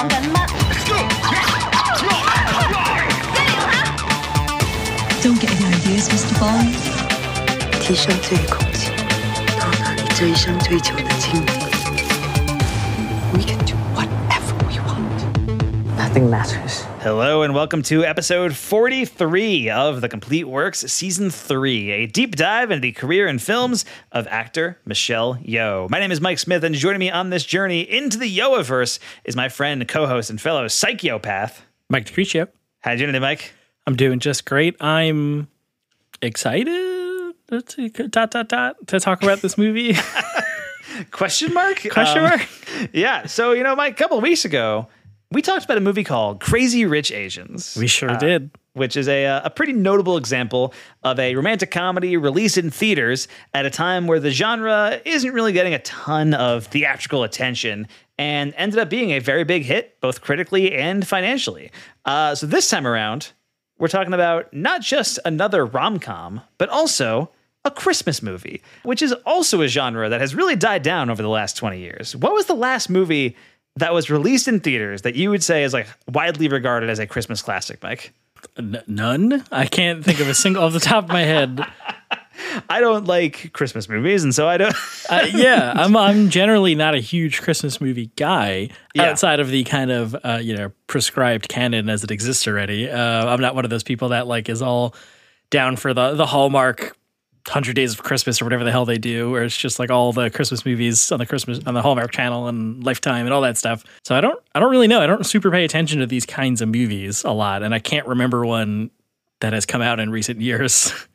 讲紧乜？一零下。 Don't get any ideas, Mr. Bond. 提升最空气，到达你这一生追求的境地。We can do whatever we want. Nothing matters. Hello and welcome to episode 43 of The Complete Works Season 3, a deep dive into the career and films of actor Michelle Yeoh. My name is Mike Smith, and joining me on this journey into the Yeohiverse is my friend, co-host, and fellow psychopath. Mike DeCriccio. How you doing today, Mike? I'm doing just great. I'm excited to, dot, dot, dot, to talk about this movie. Question mark? Question Um, mark? yeah. So, you know, Mike, a couple of weeks ago, we talked about a movie called Crazy Rich Asians. We sure Uh, did. which is a, uh, a pretty notable example of a romantic comedy released in theaters at a time where the genre isn't really getting a ton of theatrical attention and ended up being a very big hit, both critically and financially. Uh, so this time around, we're talking about not just another rom com, but also a Christmas movie, which is also a genre that has really died down over the last 20 years. What was the last movie that was released in theaters that you would say is like widely regarded as a Christmas classic, Mike? N- none? I can't think of a single off the top of my head. I don't like Christmas movies, and so I don't. Uh, yeah, I'm I'm generally not a huge Christmas movie guy Yeah. outside of the kind of uh, you know prescribed canon as it exists already. Uh, I'm not one of those people that like is all down for the the Hallmark Hundred Days of Christmas or whatever the hell they do, where it's just like all the Christmas movies on the Christmas on the Hallmark Channel and Lifetime and all that stuff. So I don't I don't really know. I don't super pay attention to these kinds of movies a lot, and I can't remember one that has come out in recent years.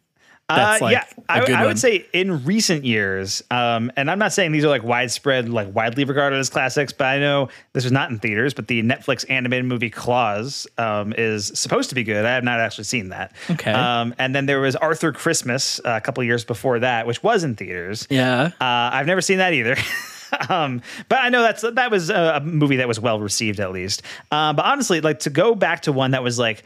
That's Uh, like yeah, I, I would say in recent years, um, and I'm not saying these are like widespread, like widely regarded as classics, but I know this was not in theaters. But the Netflix animated movie Klaus um, is supposed to be good. I have not actually seen that. Okay. Um, and then there was Arthur Christmas uh, a couple years before that, which was in theaters. yeah. Uh, I've never seen that either. um, but I know that's that was a, a movie that was well received at least. Uh, but honestly, like to go back to one that was like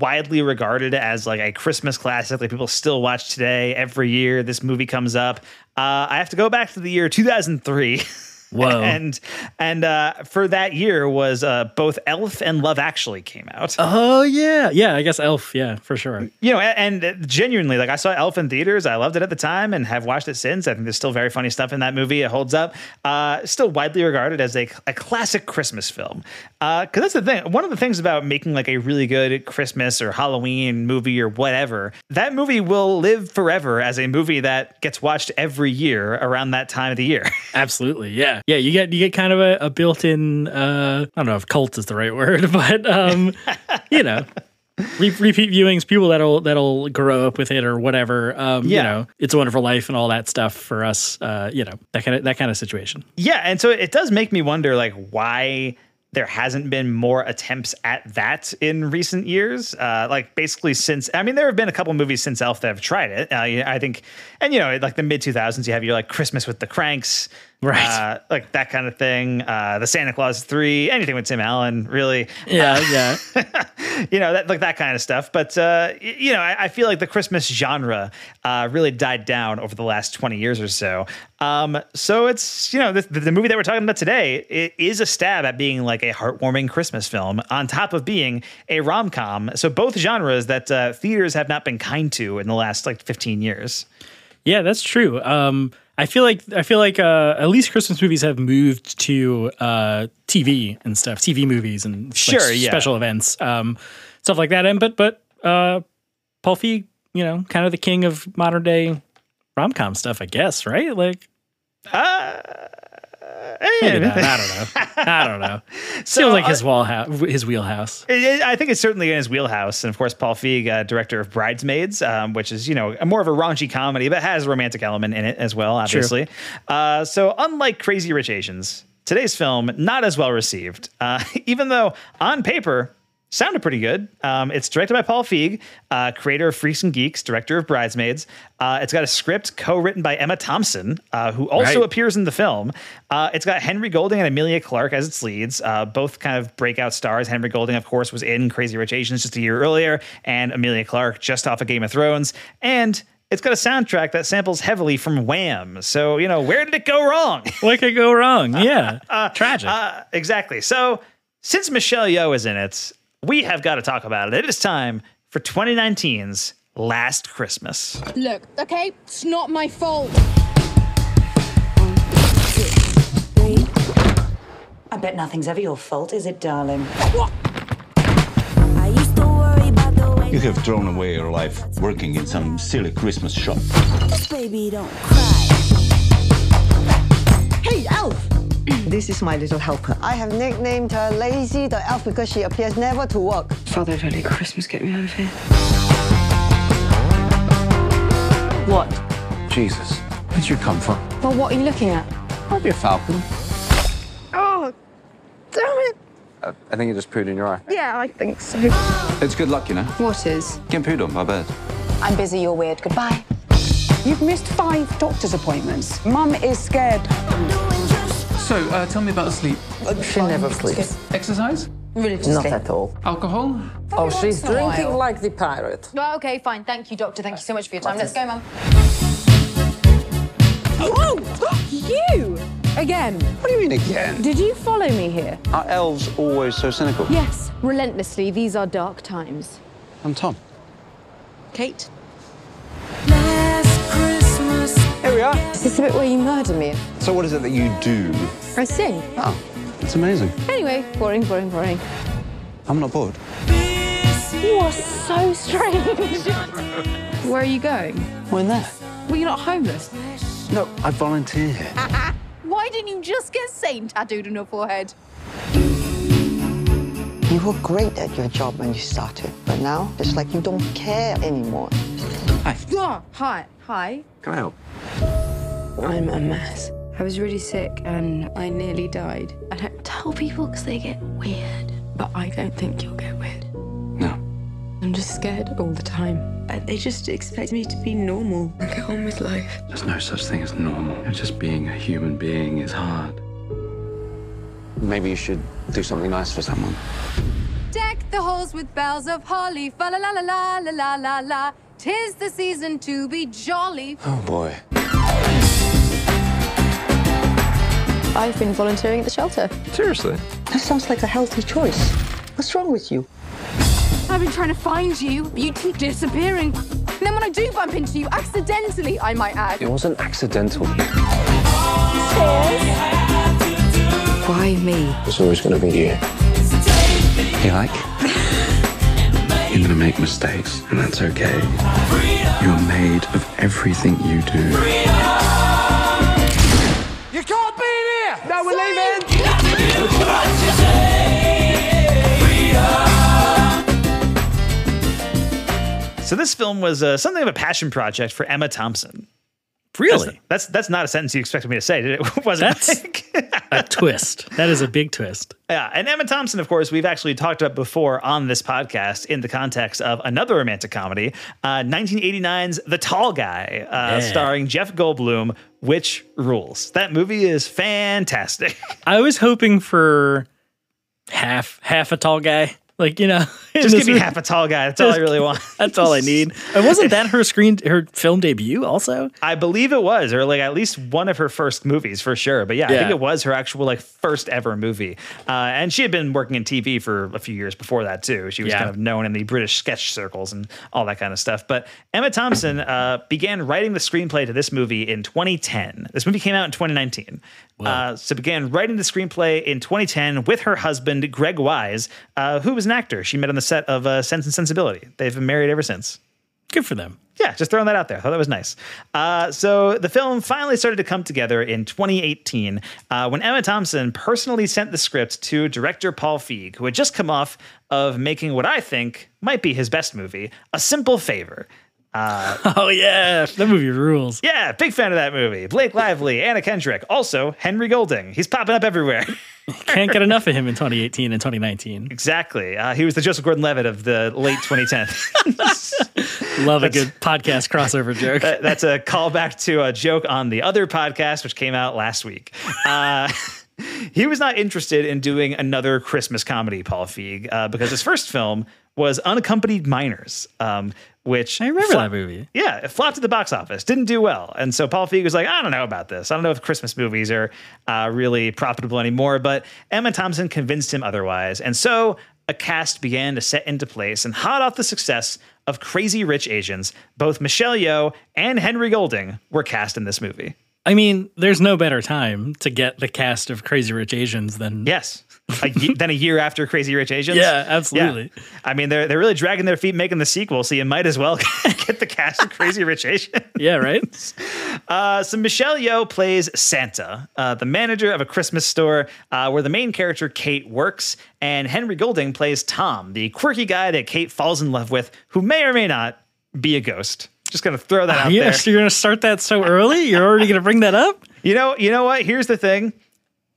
widely regarded as like a Christmas classic, like people still watch today every year. This movie comes up. Uh, I have to go back to the year 2003. Whoa. and and uh, for that year was uh, both Elf and Love Actually came out. Oh yeah, yeah. I guess Elf. Yeah, for sure. you know, and, and genuinely, like I saw Elf in theaters. I loved it at the time and have watched it since. I think there's still very funny stuff in that movie. It holds up. Uh, still widely regarded as a, a classic Christmas film. Because that's the thing. One of the things about making like a really good Christmas or Halloween movie or whatever, that movie will live forever as a movie that gets watched every year around that time of the year. Absolutely. Yeah. Yeah. You get you get kind of a, a built-in. Uh, I don't know if cult is the right word, but um, you know. Re- repeat viewings, people that'll that'll grow up with it or whatever. Um, Yeah. You know, it's a wonderful life and all that stuff for us. Uh, you know, that kind of that kind of situation. Yeah, and so it does make me wonder, like, why there hasn't been more attempts at that in recent years. Uh, like, basically, since I mean, there have been a couple movies since Elf that have tried it. Uh, I think, and you know, like the mid two thousands, you have your like Christmas with the Cranks, Right. Uh, like that kind of thing. Uh, the Santa Claus three, anything with Tim Allen, really Yeah. Yeah. you know, that like that kind of stuff. But uh, you know, I, I feel like the Christmas genre uh, really died down over the last twenty years or so. Um, so it's you know the, the movie that we're talking about today it is a stab at being like a heartwarming Christmas film on top of being a rom com. So both genres that uh, theaters have not been kind to in the last like fifteen years. Yeah, that's true. Um, I feel like I feel like uh, at least Christmas movies have moved to uh, TV and stuff, TV movies and like, Sure, yeah. special events, um, stuff like that. And but but uh, Paul Feig, you know, kind of the king of modern day rom com stuff, I guess, right? Like maybe not. I don't know. I don't know. Feels like his wallhouse, his wheelhouse. I think it's certainly in his wheelhouse, and of course, Paul Feig, uh, director of *Bridesmaids*, um, which is you know more of a raunchy comedy, but has a romantic element in it as well, obviously. Uh, so, unlike *Crazy Rich Asians*, today's film not as well received, uh, even though on paper sounded pretty good. Um, it's directed by Paul Feig, uh, creator of Freaks and Geeks, director of Bridesmaids. Uh, it's got a script co-written by Emma Thompson, uh, who also Right. appears in the film. Uh, it's got Henry Golding and Emilia Clarke as its leads, uh, both kind of breakout stars. Henry Golding, of course, was in Crazy Rich Asians just a year earlier, and Emilia Clarke just off of Game of Thrones. And it's got a soundtrack that samples heavily from Wham. So, you know, where did it go wrong? What could go wrong? Yeah, tragic. Uh, exactly. So since Michelle Yeoh is in it, we have got to talk about it. It is time for 2019's Last Christmas. Look, okay, it's not my fault. I bet nothing's ever your fault, is it, darling? I used to worry about the way You have thrown away your life working in some silly Christmas shop. baby don't cry. Hey, Elf! This is my little helper. I have nicknamed her Lazy the Elf because she appears never to work. Father, if only Christmas get me out of here. What? Jesus, where'd you come from? Well, what are you looking at? Might be a falcon. Oh, damn it. Uh, I think you just pooed in your eye. Yeah, I think so. It's good luck, you know. What is? Getting pooed on by a bird. I'm busy, you're weird. Goodbye. You've missed five doctor's appointments. Mum is scared. So, uh, tell me about sleep. She never sleeps. Exercise? Not at all. Alcohol? Oh, she's drinking like the pirate. Well, okay, fine. Thank you, doctor. Thank you so much for your time. Let's go, mum. Oh, you! Again. What do you mean again? Did you follow me here? Are elves always so cynical? Yes, relentlessly. These are dark times. I'm Tom. Kate? Last Christmas. Here we are. Is this the bit where you murder me? So what is it that you do? I sing. Oh, it's amazing. Anyway, boring, boring, boring. I'm not bored. You are so strange. Where are you going? We're there. Well, you're not homeless. No, I volunteer here. Why didn't you just get Satan tattooed on your forehead? You were great at your job when you started, but now it's like you don't care anymore. Hi. Oh, hi. Hi. Can I help? I'm a mess. I was really sick and I nearly died. I don't tell people because they get weird, but I don't think you'll get weird. No. I'm just scared all the time. They just expect me to be normal and get on with life. There's no such thing as normal. Just being a human being is hard. Maybe you should do something nice for someone. Deck the halls with bells of holly, fa la la la la la la la. Tis the season to be jolly. Oh boy. I've been volunteering at the shelter. Seriously? That sounds like a healthy choice. What's wrong with you? I've been trying to find you, but you keep disappearing. And then when I do bump into you, accidentally, I might add. It wasn't accidental. Why me? It's always going to be you. You like? You're going to make mistakes, and that's okay. You're made of everything you do. You can't be in here! No, we're leaving! So this film was uh, something of a passion project for Emma Thompson. Really? That's that's not a sentence you expected me to say, did it? wasn't. That's- Mike? a twist. That is a big twist. Yeah, and Emma Thompson, of course, we've actually talked about before on this podcast in the context of another romantic comedy, uh, 1989's The Tall Guy, uh, Yeah. starring Jeff Goldblum, which rules. That movie is fantastic. I was hoping for half half a tall guy. Like, you know, Just give me half a tall guy. That's all I really want. That's all I need. And wasn't that her screen her film debut also? I believe it was, or like at least one of her first movies for sure. But yeah, I think it was her actual like first ever movie. Uh, and she had been working in TV for a few years before that too. She was Yeah. kind of known in the British sketch circles and all that kind of stuff. But Emma Thompson uh, began writing the screenplay to this movie in 2010. This movie came out in 2019. Uh, so began writing the screenplay in 2010 with her husband Greg Wise, uh, who was an actor she met on the set of uh, Sense and Sensibility. They've been married ever since. Good for them. Yeah, just throwing that out there. I thought that was nice. Uh, so the film finally started to come together in 2018 uh, when Emma Thompson personally sent the script to director Paul Feig, who had just come off of making what I think might be his best movie, A Simple Favor. Oh yeah, that movie rules. Yeah, big fan of that movie. Blake Lively, Anna Kendrick, also Henry Golding. He's popping up everywhere. Can't get enough of him in 2018 and 2019. exactly. Uh, he was the Joseph Gordon-Levitt of the late 2010s. Love a good podcast crossover joke. That- that's a callback to a joke on the other podcast, which came out last week. Uh, he was not interested in doing another Christmas comedy, Paul Feig, uh, because his first film was Unaccompanied Minors, um, which I remember that movie. Yeah, it flopped at the box office, didn't do well, and so Paul Feig was like, "I don't know about this. I don't know if Christmas movies are uh, really profitable anymore." But Emma Thompson convinced him otherwise, and so a cast began to set into place. And hot off the success of Crazy Rich Asians, both Michelle Yeoh and Henry Golding were cast in this movie. I mean, there's no better time to get the cast of Crazy Rich Asians than Yes. A than a year after Crazy Rich Asians. Yeah, absolutely. Yeah. I mean, they're they're really dragging their feet making the sequel, so you might as well get the cast of Crazy Rich Asians. Yeah, right. Uh, so Michelle Yeoh plays Santa, uh, the manager of a Christmas store uh, where the main character Kate works, and Henry Golding plays Tom, the quirky guy that Kate falls in love with, who may or may not be a ghost. Just gonna throw that out yeah, there. so you're gonna start that so early? You're already gonna bring that up? You know, you know what? Here's the thing.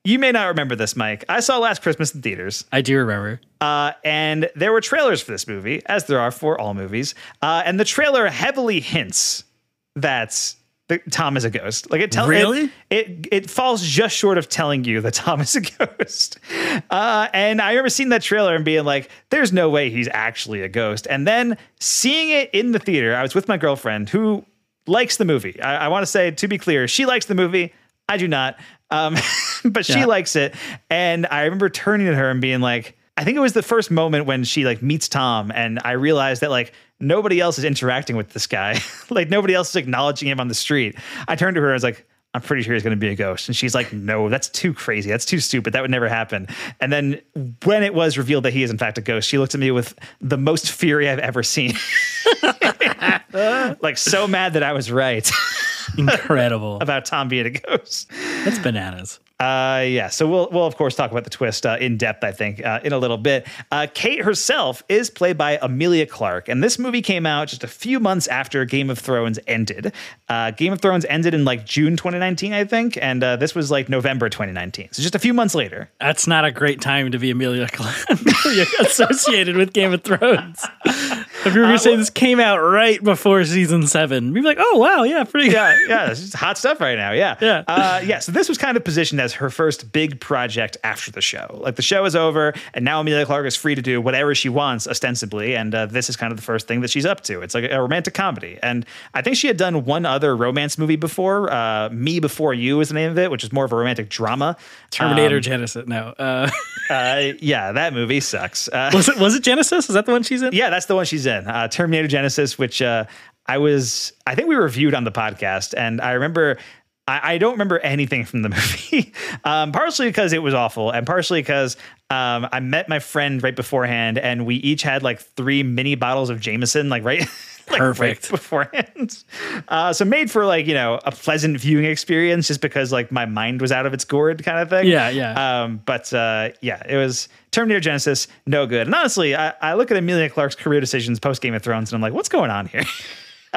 You may not remember this, Mike. I saw Last Christmas in theaters. I do remember. Uh, and there were trailers for this movie, as there are for all movies. Uh, and the trailer heavily hints that the, Tom is a ghost. Like it tells Really? it, it it falls just short of telling you that Tom is a ghost. Uh, and I remember seeing that trailer and being like, "There's no way he's actually a ghost." And then seeing it in the theater, I was with my girlfriend who likes the movie. I, I want to say to be clear, she likes the movie. I do not. Um, but she Yeah. likes it. And I remember turning to her and being like, I think it was the first moment when she like meets Tom and I realized that like nobody else is interacting with this guy. like nobody else is acknowledging him on the street. I turned to her and I was like, I'm pretty sure he's going to be a ghost. And she's like, no, that's too crazy. That's too stupid. That would never happen. And then when it was revealed that he is in fact a ghost, she looked at me with the most fury I've ever seen. like so mad that I was right Incredible. about Tom being a ghost. That's bananas. Uh, yeah. So we'll we'll of course talk about the twist uh, in depth. I think uh, in a little bit. Uh, Kate herself is played by Emilia Clarke, and this movie came out just a few months after Game of Thrones ended. Uh, Game of Thrones ended in like June 2019, I think, and uh, this was like November 2019. So just a few months later. That's not a great time to be Emilia Clarke associated with Game of Thrones. If you were gonna say this came out right before season seven, we'd be like, oh wow, yeah, pretty good. yeah, yeah, is hot stuff right now. Yeah, Yeah. uh, yeah. So this was kind of positioned as her first big project after the show. Like the show is over, and now Emilia Clarke is free to do whatever she wants, ostensibly. And uh, this is kind of the first thing that she's up to. It's like a romantic comedy, and I think she had done one other romance movie before. Uh, Me Before You is the name of it, which is more of a romantic drama. Terminator Um, Genisys. No, uh, uh, yeah, that movie sucks. Uh, was it was it Genisys? Is that the one she's in? yeah, that's the one she's in. Uh, Terminator Genisys, which uh, I was, I think we reviewed on the podcast, and I remember. I, I don't remember anything from the movie, um, partially because it was awful, and partially because um, I met my friend right beforehand, and we each had like three mini bottles of Jameson, like right, like, right Perfect. beforehand. Uh, so made for like you know a pleasant viewing experience, just because like my mind was out of its gourd, kind of thing. Yeah, yeah. Um, but uh, yeah, it was Terminator Genisys, no good. And honestly, I, I look at Emilia Clarke's career decisions post Game of Thrones, and I'm like, what's going on here?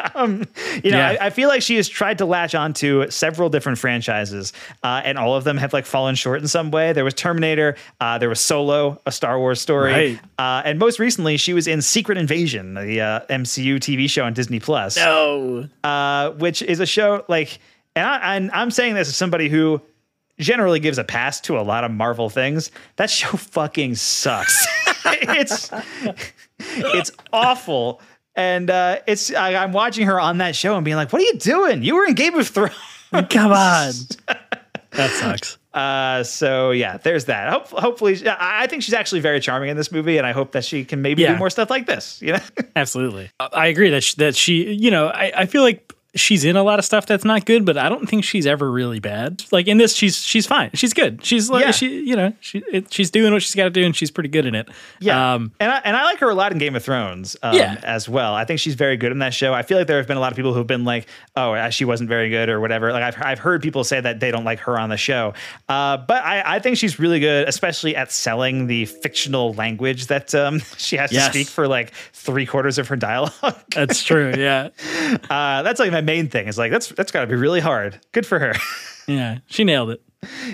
um, you know, Yeah. I, I feel like she has tried to latch onto several different franchises, uh, and all of them have like fallen short in some way. There was Terminator, uh, there was Solo, a Star Wars story, Right. uh, and most recently she was in Secret Invasion, the uh, MCU TV show on Disney Plus No. uh, which is a show like, and, I, and I'm saying this as somebody who generally gives a pass to a lot of Marvel things. That show fucking sucks. it's it's awful, and uh, it's I, I'm watching her on that show and being like, "What are you doing? You were in Game of Thrones." Come on. That sucks. Uh, so yeah, there's that. Hope, hopefully, I think she's actually very charming in this movie, and I hope that she can maybe Yeah. do more stuff like this. You know, Absolutely. I- I agree that she, that she, you know, I, I feel like she's in a lot of stuff that's not good, but I don't think she's ever really bad. Like in this, she's she's fine. She's good. She's like Yeah. she, you know, she it, she's doing what she's got to do, and she's pretty good in it. Yeah, Um, and I, and I like her a lot in Game of Thrones. Um, Yeah. as well. I think she's very good in that show. I feel like there have been a lot of people who've been like, "Oh, uh, she wasn't very good" or whatever. Like I've I've heard people say that they don't like her on the show, uh, but I, I think she's really good, especially at selling the fictional language that um, she has Yes. to speak for like three quarters of her dialogue. that's true. Yeah. uh, that's like my main thing. Is like that's that's got to be really hard. Good for her. Yeah. She nailed it.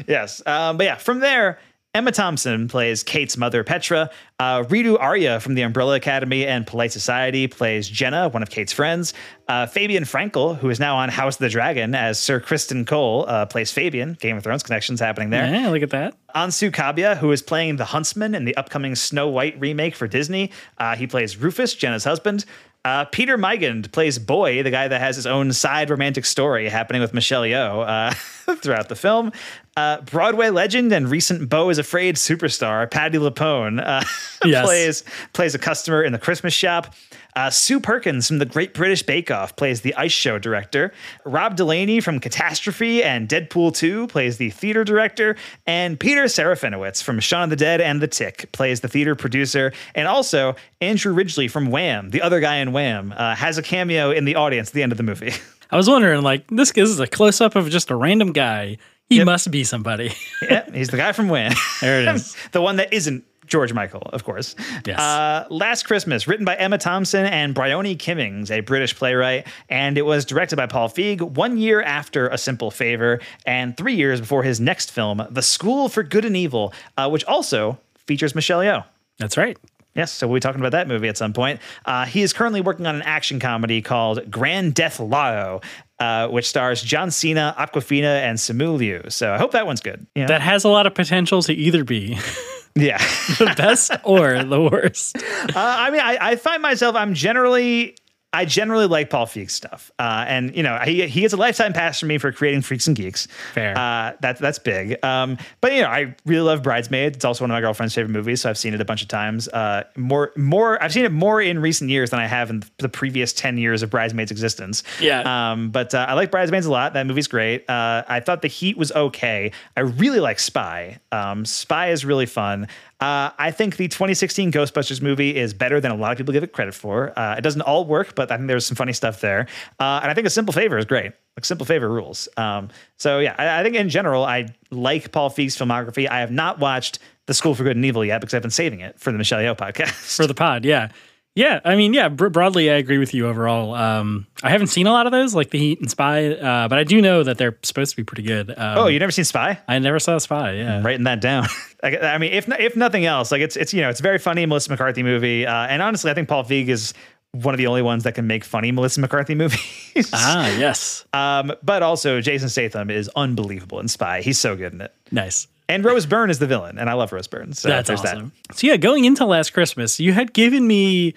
yes. Um, but yeah, from there, Emma Thompson plays Kate's mother, Petra. Uh, Ritu Arya from the Umbrella Academy and Polite Society plays Jenna, one of Kate's friends. Uh, Fabian Frankel, who is now on House of the Dragon as Sir Criston Cole, uh, plays Fabian. Game of Thrones connections happening there. Yeah, look at that. Ansu Kabia, who is playing the Huntsman in the upcoming Snow White remake for Disney. Uh, he plays Rufus, Jenna's husband. Uh, Peter Mygind plays Boy, the guy that has his own side romantic story happening with Michelle Yeoh uh, throughout the film. Uh, Broadway legend and recent Beau is Afraid superstar Patti LuPone uh, Yes. plays plays a customer in the Christmas shop. Uh, Sue Perkins from the Great British Bake Off plays the ice show director. Rob Delaney from Catastrophe and Deadpool 2 plays the theater director. And Peter Serafinowicz from Shaun of the Dead and The Tick plays the theater producer. And also Andrew Ridgeley from Wham, the other guy in Wham, uh, has a cameo in the audience at the end of the movie. I was wondering, like, this is a close up of just a random guy. He must be somebody. yeah, he's the guy from Wham. There it is. the one that isn't George Michael, of course. Yes. Uh, Last Christmas, written by Emma Thompson and Bryony Kimmings, a British playwright, and it was directed by Paul Feig one year after A Simple Favor and three years before his next film, The School for Good and Evil, uh, which also features Michelle Yeoh. That's right. Yes, so we'll be talking about that movie at some point. Uh, he is currently working on an action comedy called Grand Death Lotto, uh, which stars John Cena, Awkwafina, and Simu Liu. So I hope that one's good. You know? That has a lot of potential to either be yeah. the best or the worst. Uh, I mean, I, I find myself, I'm generally. I generally like Paul Feig's stuff, uh, and you know he he gets a lifetime pass from me for creating Freaks and Geeks. Fair. uh, that's that's big. Um, but you know, I really love Bridesmaids. It's also one of my girlfriend's favorite movies, so I've seen it a bunch of times. Uh, more more, I've seen it more in recent years than I have in the previous ten years of Bridesmaids' existence. Yeah. Um, but uh, I like Bridesmaids a lot. That movie's great. Uh, I thought The Heat was okay. I really like Spy. Um, Spy is really fun. Uh, I think the 2016 Ghostbusters movie is better than a lot of people give it credit for. Uh, it doesn't all work, but I think there's some funny stuff there. Uh, and I think A Simple Favor is great. Like Simple Favor rules. Um, so yeah, I, I think in general, I like Paul Feig's filmography. I have not watched The School for Good and Evil yet because I've been saving it for the Michelle Yeoh podcast. for the pod. Yeah. Yeah. I mean, yeah, bro- broadly, I agree with you overall. Um, I haven't seen a lot of those, like The Heat and Spy, uh, but I do know that they're supposed to be pretty good. Um, oh, you never seen Spy? I never saw Spy. Yeah. writing that down. I mean, if if nothing else, like it's it's you know it's a very funny Melissa McCarthy movie, uh, and honestly, I think Paul Feig is one of the only ones that can make funny Melissa McCarthy movies. Ah, yes. Um, but also Jason Statham is unbelievable in Spy. He's so good in it. Nice. And Rose Byrne is the villain, and I love Rose Byrne. So That's there's awesome. So yeah, going into last Christmas, you had given me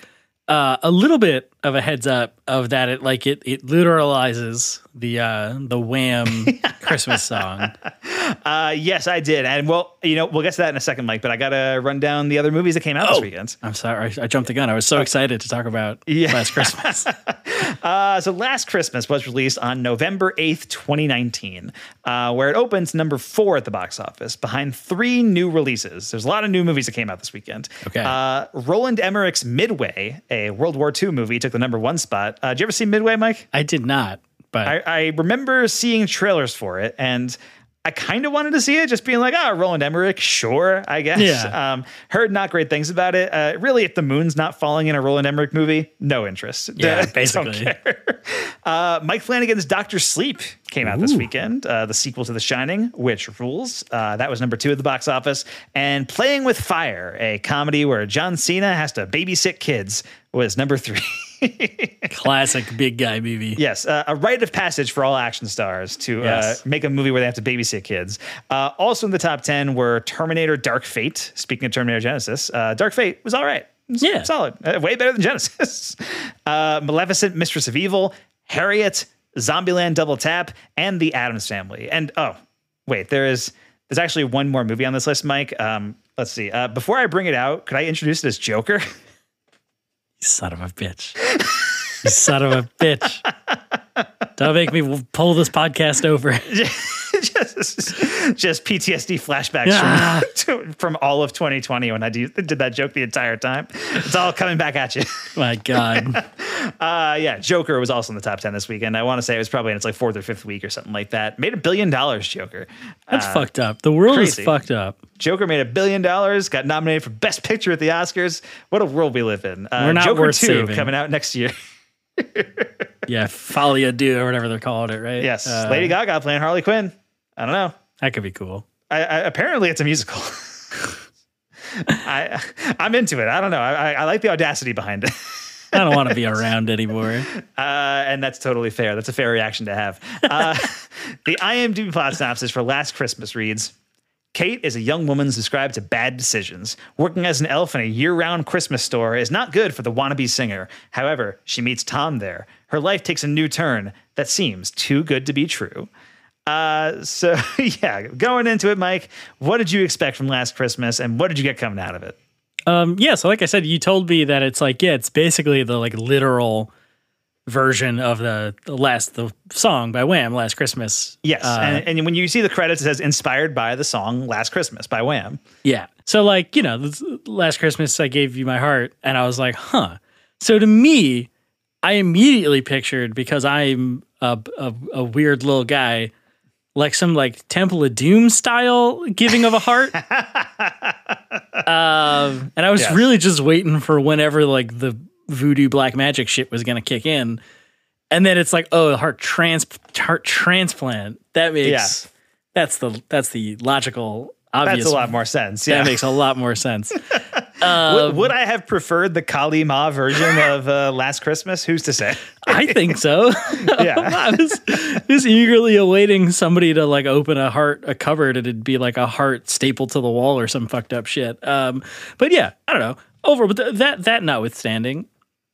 uh, a little bit of a heads up of that. It like it it literalizes the uh, the Wham Christmas song. Uh, yes, I did, and well, you know, we'll get to that in a second, Mike. But I gotta run down the other movies that came out this weekend. I'm sorry, I jumped the gun. I was so excited to talk about Yeah. last Christmas. Uh, so Last Christmas was released on November 8th, 2019, uh, where it opens number four at the box office behind three new releases. There's a lot of new movies that came out this weekend. Okay. Uh, Roland Emmerich's Midway, a World War II movie, took the number one spot. Uh, did you ever see Midway, Mike? I did not, but I, I remember seeing trailers for it and I kind of wanted to see it, just being like, ah, Roland Emmerich, sure, I guess. Yeah. Um, heard not great things about it. Uh, really, if the moon's not falling in a Roland Emmerich movie, no interest. Yeah, Don't basically. care. Uh, Mike Flanagan's Doctor Sleep came out this weekend, uh, the sequel to The Shining, which rules. Uh, that was number two at the box office. And Playing with Fire, a comedy where John Cena has to babysit kids, was number three. classic big guy movie. Yes, uh, a rite of passage for all action stars to Yes. uh, make a movie where they have to babysit kids. Uh, also in the top 10 were Terminator Dark Fate. Speaking of Terminator Genisys, uh, Dark Fate was all right. Was Yeah. Solid. Uh, way better than Genisys. Uh, Maleficent, Mistress of Evil, Harriet, Zombieland Double Tap, and The Addams Family. And oh, wait, there is. There's actually one more movie on this list, Mike. Um, let's see. Uh, before I bring it out, could I introduce it as Joker? Son of a bitch. You son of a bitch. Don't make me pull this podcast over. just, just PTSD flashbacks Ah. from, from all of 2020 when I do, did that joke the entire time. It's all coming back at you. My God. Uh, yeah, Joker was also in the top 10 this weekend. I want to say it was probably in its like fourth or fifth week or something like that. Made a billion dollars, Joker. That's Uh, fucked up. The world crazy. is fucked up. Joker made a billion dollars, got nominated for Best Picture at the Oscars. What a world we live in. Uh, We're not Joker worth 2 saving. coming out next year. Yeah, Folie à Deux or whatever they're calling it, right? Yes, Uh, Lady Gaga playing Harley Quinn. I don't know. That could be cool. I, I, apparently, it's a musical. I I'm into it. I don't know. I, I, like the audacity behind it. I don't want to be around anymore. Uh, and that's totally fair. That's a fair reaction to have. Uh, the IMDb plot synopsis for Last Christmas reads Kate is a young woman subscribed to bad decisions. Working as an elf in a year round Christmas store is not good for the wannabe singer. However, she meets Tom there. Her life takes a new turn that seems too good to be true. Uh, so, yeah, going into it, Mike, what did you expect from Last Christmas and what did you get coming out of it? Um, yeah, so like I said, you told me that it's like, yeah, it's basically the like literal version of the, the last the song by Wham, Last Christmas. Yes. Uh, and, and when you see the credits, it says inspired by the song Last Christmas by Wham. Yeah. So like, you know, last Christmas I gave you my heart and I was like, huh. So to me, I immediately pictured because I'm a, a, a weird little guy, like some like Temple of Doom style giving of a heart. um, and I was Yes. really just waiting for whenever like the voodoo black magic shit was gonna kick in. And then it's like, oh, heart trans heart transplant. That makes Yeah. that's the that's the logical obvious. That's a lot more sense. Yeah. That makes a lot more sense. would, would I have preferred the Kali Ma version of uh, Last Christmas? Who's to say? I think so. Yeah. I was just eagerly awaiting somebody to like open a heart, a cupboard, and it'd be like a heart stapled to the wall or some fucked up shit. Um, but yeah, I don't know. Over, but th- that that notwithstanding,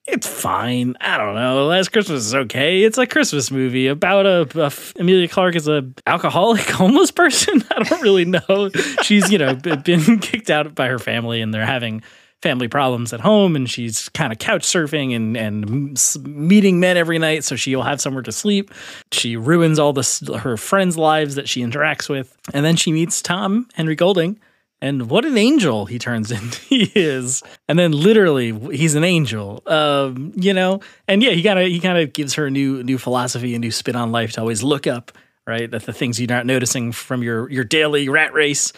it's fine. I don't know. Last Christmas is okay. It's a Christmas movie about a, Emilia Clarke is a alcoholic homeless person. I don't really know. She's you know been kicked out by her family, and they're having family problems at home, and she's kind of couch surfing and and meeting men every night, so she'll have somewhere to sleep. She ruins all the her friends' lives that she interacts with, and then she meets Tom Henry Golding. And what an angel he turns into he is. And then literally he's an angel. Um, you know? And yeah, he kinda he kind of gives her a new new philosophy, a new spin on life to always look up, right? At the things you're not noticing from your your daily rat race.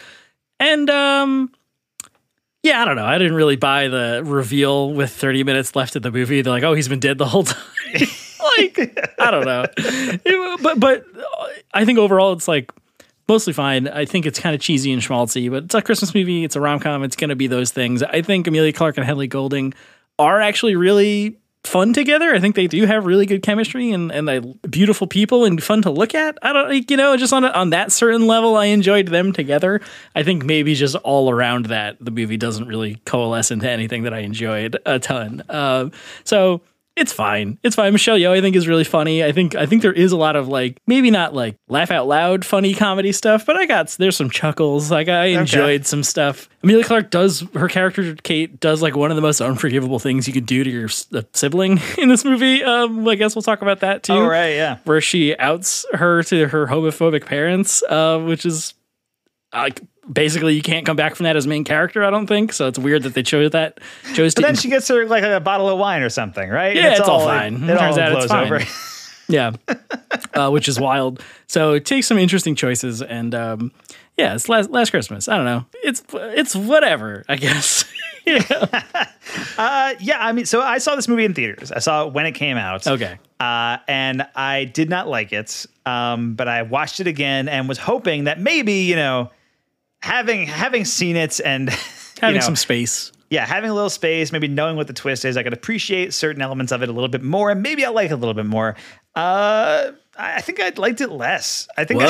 And um yeah, I don't know. I didn't really buy the reveal with 30 minutes left in the movie. They're like, oh, he's been dead the whole time. like, I don't know. It- but but I think overall it's like mostly fine. I think it's kind of cheesy and schmaltzy, but it's a Christmas movie. It's a rom com. It's going to be those things. I think Emilia Clarke and Henry Golding are actually really fun together. I think they do have really good chemistry and and they beautiful people and fun to look at. I don't you know just on a, on that certain level, I enjoyed them together. I think maybe just all around that the movie doesn't really coalesce into anything that I enjoyed a ton. Uh, so it's fine. It's fine. Michelle Yeoh, I think, is really funny. I think I think there is a lot of like maybe not like laugh out loud funny comedy stuff, but I got there's some chuckles. Like I enjoyed some stuff. Emilia Clarke does her character Kate does like one of the most unforgivable things you could do to your uh, sibling in this movie. Um, I guess we'll talk about that too. Oh, right, yeah. Where she outs her to her homophobic parents, uh, which is like basically you can't come back from that as main character. I don't think so. It's weird that they chose that. Chose But to then she gets her like a bottle of wine or something, right? Yeah, it's all fine. It, It all turns out it's fine. over. Yeah, uh, which is wild. So it takes some interesting choices, and um, yeah, it's last last Christmas. I don't know. It's it's whatever, I guess. Uh, yeah, I mean, so I saw this movie in theaters. I saw it when it came out. Okay. Uh, and I did not like it. Um, but I watched it again and was hoping that maybe, you know, having having seen it and you Having know, some space. yeah, having a little space, maybe knowing what the twist is, I could appreciate certain elements of it a little bit more, and maybe I'll like it a little bit more. Uh, I I think I liked it less. I think. Whoa,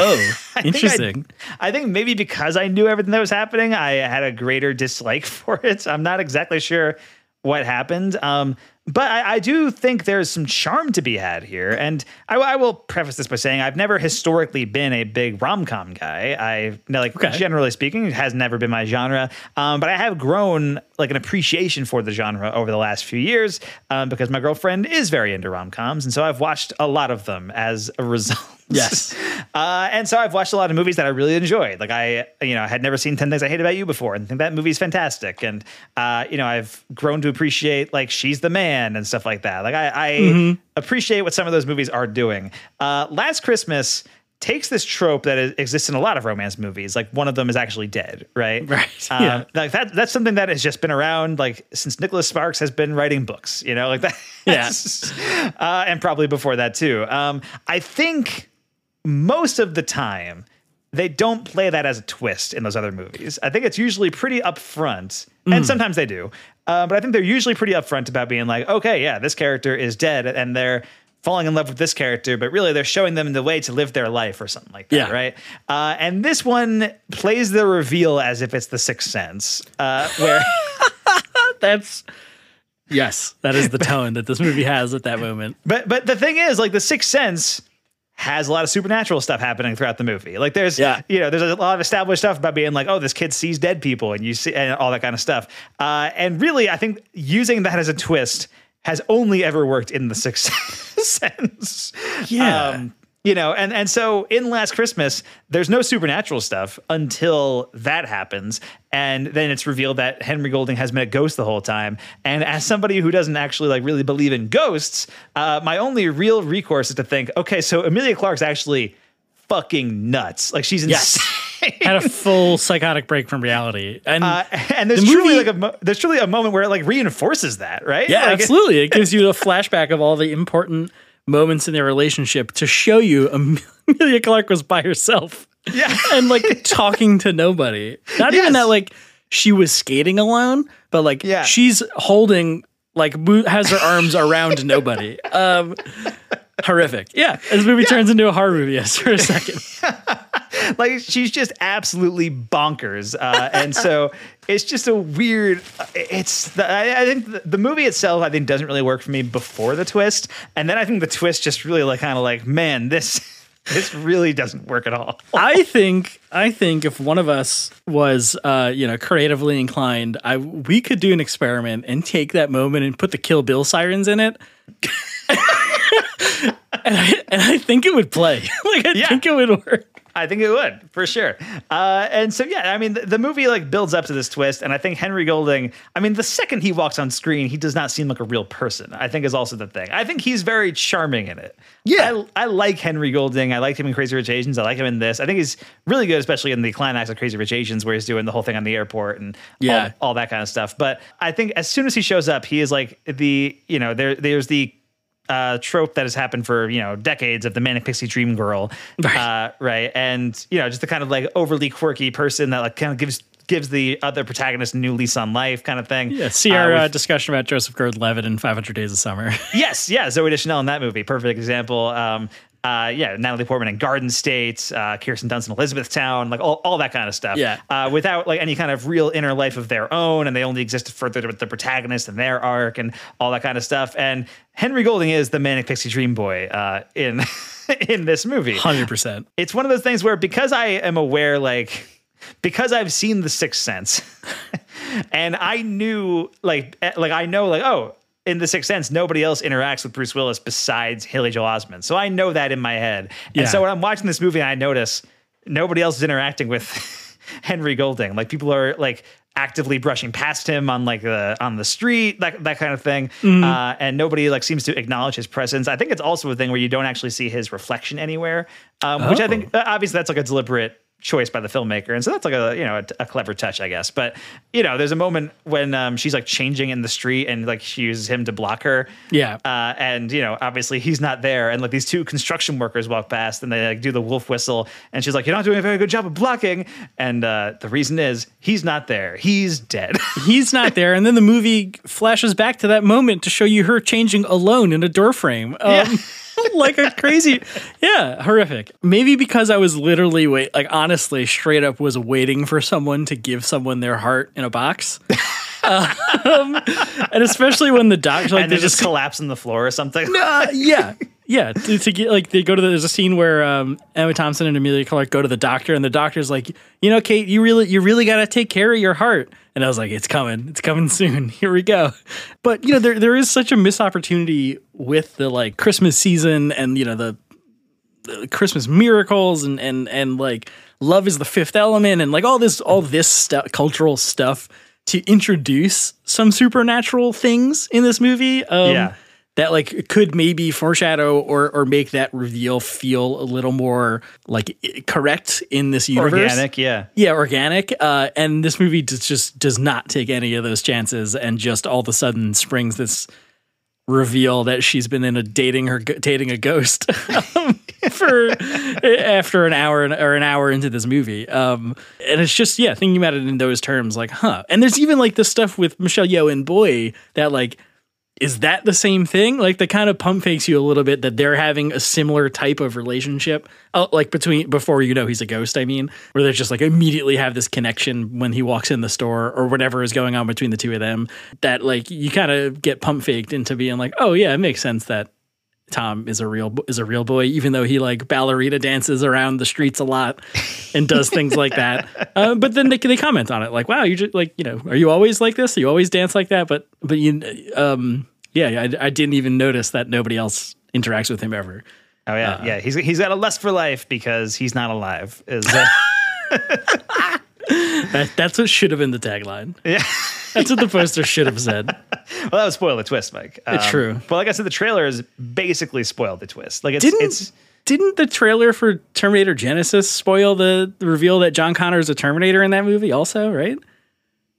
I think I- interesting. I think maybe because I knew everything that was happening, I had a greater dislike for it. I'm not exactly sure what happened. Um, but I, I do think there's some charm to be had here. And I, I will preface this by saying I've never historically been a big rom com guy. I, know, like, Okay. generally speaking, it has never been my genre. Um, but I have grown like an appreciation for the genre over the last few years um, because my girlfriend is very into rom coms. And so I've watched a lot of them as a result. Yes. Uh, and so I've watched a lot of movies that I really enjoyed. Like I, you know, I had never seen Ten Things I Hate About You before, and think that movie's fantastic. And uh, you know, I've grown to appreciate like She's the Man and stuff like that. Like I, I Mm-hmm. appreciate what some of those movies are doing. Uh, Last Christmas takes this trope that is- exists in a lot of romance movies. Like one of them is actually dead, right? Right, Um, yeah. Like that. That's something that has just been around like since Nicholas Sparks has been writing books. You know, like that. Yeah. uh, and probably before that too. Um, I think most of the time they don't play that as a twist in those other movies. I think it's usually pretty upfront, Mm. and sometimes they do. Uh, but I think they're usually pretty upfront about being like, okay, yeah, this character is dead, and they're falling in love with this character, but really they're showing them the way to live their life or something like that, Yeah. right? Uh, and this one plays the reveal as if it's the Sixth Sense, uh, where That's yes, that is the tone that this movie has at that moment. But but the thing is, like the Sixth Sense has a lot of supernatural stuff happening throughout the movie. Like there's Yeah. you know there's a lot of established stuff about being like oh this kid sees dead people and you see and all that kind of stuff. Uh, and really, I think using that as a twist has only ever worked in the Sixth Sense. Yeah. Um, you know, and and so in Last Christmas, there's no supernatural stuff until that happens, and then it's revealed that Henry Golding has been a ghost the whole time. And as somebody who doesn't actually like really believe in ghosts, uh, my only real recourse is to think, okay, so Emilia Clarke's actually fucking nuts. Like she's Yes. insane. Had a full psychotic break from reality. And Uh, and there's The truly movie- like a mo- there's truly a moment where it like reinforces that, right? Yeah, Like, absolutely. It gives you a flashback of all the important moments in their relationship to show you Emilia Clarke was by herself. Yeah. And like talking to nobody. Not even that like she was skating alone, but like Yeah. she's holding like has her arms around nobody. Um horrific. Yeah. This movie turns into a horror movie yes, for a second. like she's just absolutely bonkers uh, and so it's just a weird it's the, I, I think the, the movie itself i think doesn't really work for me before the twist and then i think the twist just really like kind of like man this this really doesn't work at all I think I think if one of us was uh, you know creatively inclined, I we could do an experiment and take that moment and put the Kill Bill sirens in it. and, I, and I think it would play. like I Yeah. think it would work. I think it would for sure. Uh, and so yeah, I mean the, the movie like builds up to this twist, and I think Henry Golding. I mean, the second he walks on screen, he does not seem like a real person. I think is also the thing. I think he's very charming in it. Yeah. I, I like Henry Golding. I liked him in Crazy Rich Asians. I like him in this. I think he's really good, especially in the climax of Crazy Rich Asians, where he's doing the whole thing on the airport and Yeah. all, all that kind of stuff. But I think as soon as he shows up, he is like the you know there there's the uh, trope that has happened for you know decades of the manic pixie dream girl, Right. Uh, right? And you know, just the kind of like overly quirky person that like kind of gives gives the other protagonist a new lease on life, kind of thing. Yeah, see Uh, our uh, with- discussion about Joseph Gordon-Levitt in 500 Days of Summer. yes, yeah, Zooey Deschanel in that movie, perfect example. Um, uh, yeah, Natalie Portman in Garden State, uh, Kirsten Dunst in Elizabethtown, like all, all that kind of stuff. Yeah. uh, without like any kind of real inner life of their own, and they only exist further with the protagonist and their arc and all that kind of stuff. And Henry Golding is the manic pixie dream boy uh, in in this movie. 100%. it's one of those things where because I am aware, like, because I've seen The Sixth Sense, and I knew, like, eh, like I know, like, oh, in The Sixth Sense, nobody else interacts with Bruce Willis besides Haley Joel Osment. So I know that in my head, Yeah. and so when I'm watching this movie, I notice nobody else is interacting with Henry Golding. Like people are like actively brushing past him on like the on the street, that that kind of thing, uh, and nobody like seems to acknowledge his presence. I think it's also a thing where you don't actually see his reflection anywhere, um, which I think uh, obviously that's like a deliberate choice by the filmmaker and so that's like a you know a, a clever touch i guess but you know there's a moment when um, she's like changing in the street and like she uses him to block her Yeah. uh, and you know obviously he's not there and like these two construction workers walk past and they like do the wolf whistle and she's like you're not doing a very good job of blocking and uh, the reason is he's not there he's dead He's not there. And then the movie flashes back to that moment to show you her changing alone in a door frame. Um, Yeah. like a crazy, yeah, horrific. Maybe because I was literally wait, like honestly, straight up was waiting for someone to give someone their heart in a box. um, and especially when the doctor, like, and they just collapse on the floor or something uh, yeah, yeah. To, to get like they go to the, there's a scene where um, Emma Thompson and Emilia Clarke go to the doctor, and the doctor's like, you know, Kate, you really, you really got to take care of your heart. And I was like, it's coming, it's coming soon. Here we go. But you know, there there is such a missed opportunity with the like Christmas season and you know the, the Christmas miracles and and and like love is the fifth element and like all this all this stuff cultural stuff to introduce some supernatural things in this movie. Um, Yeah. That like could maybe foreshadow or or make that reveal feel a little more like correct in this universe. organic yeah Yeah, organic. Uh, and this movie does, just does not take any of those chances, and just all of a sudden springs this reveal that she's been in a dating her dating a ghost um, for after an hour or an hour into this movie. Um, and it's just yeah, thinking about it in those terms, like huh. And there's even like this stuff with Michelle Yeoh and Boy that like is that the same thing? Like the kind of pump fakes you a little bit that they're having a similar type of relationship, oh, like between before you know he's a ghost. I mean, where they just like immediately have this connection when he walks in the store or whatever is going on between the two of them. That like you kind of get pump faked into being like, oh yeah, it makes sense that Tom is a real is a real boy, even though he like ballerina dances around the streets a lot and does things like that. Uh, but then they they comment on it like, "Wow, you just like you know, are you always like this? You always dance like that?" But but you um yeah, I, I didn't even notice that nobody else interacts with him ever. Oh yeah, Uh, yeah. He's he's got a lust for life because he's not alive. Is uh, That, that's what should have been the tagline. yeah. That's what the poster should have said. Well, that would spoil the twist, Mike. Um, It's true. But like I said, the trailer trailers basically spoiled the twist. Like it's Didn't it's didn't the trailer for Terminator Genisys spoil the, the reveal that John Connor is a Terminator in that movie? Also, right?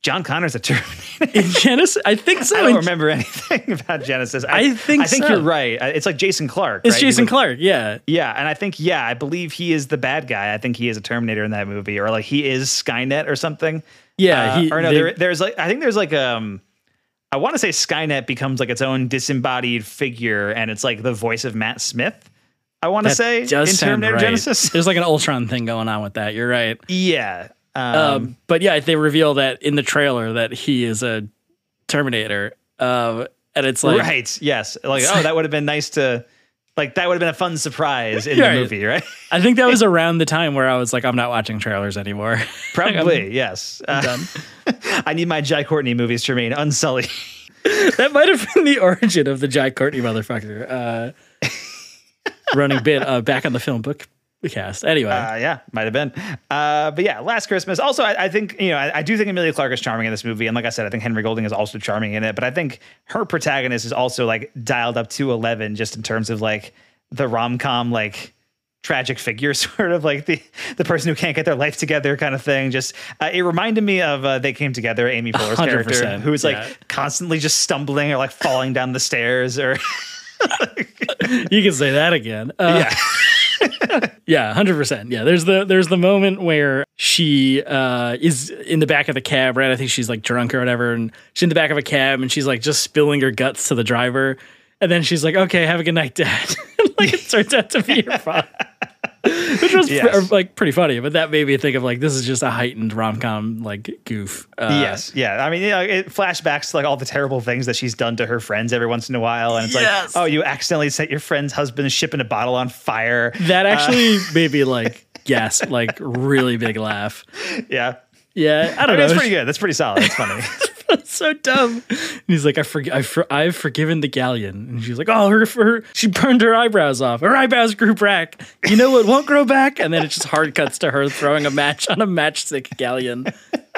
John Connor's a Terminator. In Genisys, I think so. I don't remember anything about Genisys. I think I think so. you're right. Uh, It's like Jason Clarke. It's right? Jason like- Clarke. Yeah, Yeah, and I think yeah, I believe he is the bad guy. I think he is a Terminator in that movie, or like he is Skynet or something. Yeah, Uh, he- or no, they- there, there's like I think there's like um, I want to say Skynet becomes like its own disembodied figure, and it's like the voice of Matt Smith. I want to say in Terminator right. Genisys. There's like an Ultron thing going on with that. You're right. yeah, um, Um, but yeah, they reveal that in the trailer that he is a Terminator. Uh, and it's like right. Yes, like oh, that would have been nice to. Like that would have been a fun surprise in Right. the movie, right? I think that was around the time where I was like, I'm not watching trailers anymore. Probably, yes. Uh. I need my Jai Courtney movies to remain unsullied. that might have been the origin of the Jai Courtney motherfucker. Uh, running bit uh, back on the film book cast. Anyway, Uh, yeah, might have been. Uh, but yeah, Last Christmas. Also, I, I think you know, I, I do think Emilia Clarke is charming in this movie, and like I said, I think Henry Golding is also charming in it. But I think her protagonist is also like dialed up to eleven, just in terms of like the rom com like tragic figure, sort of like the the person who can't get their life together kind of thing. Just uh, it reminded me of uh, They Came Together, Amy Poehler's character, 100%, who's like yeah. constantly just stumbling or like falling down the stairs or you can say that again. Uh, yeah. Yeah, hundred percent. Yeah, there's the there's the moment where she uh, is in the back of the cab, right? I think she's like drunk or whatever, and she's in the back of a cab and she's like just spilling her guts to the driver, and then she's like, "Okay, have a good night, Dad." like it turns out to be her father, which was Yes. pr- like pretty funny. But that made me think of like this is just a heightened rom com like goof. Uh, yes, yeah. I mean, you know, it flashbacks to like all the terrible things that she's done to her friends every once in a while, and it's Yes. like, oh, you accidentally set your friend's husband's ship in a bottle on fire. that Uh, actually made me like gasp, like really big laugh. yeah. Yeah, I I don't mean, know. that's pretty good. That's pretty solid. It's funny. So dumb. And he's like, I forg I for- I've forgiven the galleon. And she's like, oh, her, her, she burned her eyebrows off. Her eyebrows grew back. You know what won't grow back? And then it just hard cuts to her throwing a match on a matchstick galleon.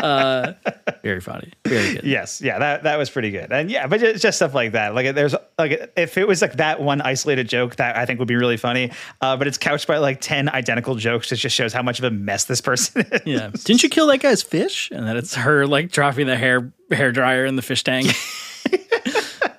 Uh, very funny. Very good. yes, yeah. That that was pretty good. And yeah, but it's just stuff like that. Like there's like if it was like that one isolated joke, that I think would be really funny. Uh, but it's couched by like ten identical jokes. It just shows how much of a mess this person is. Yeah. Didn't you kill that guy's fish? And then it's her like dropping the hair hair dryer in the fish tank.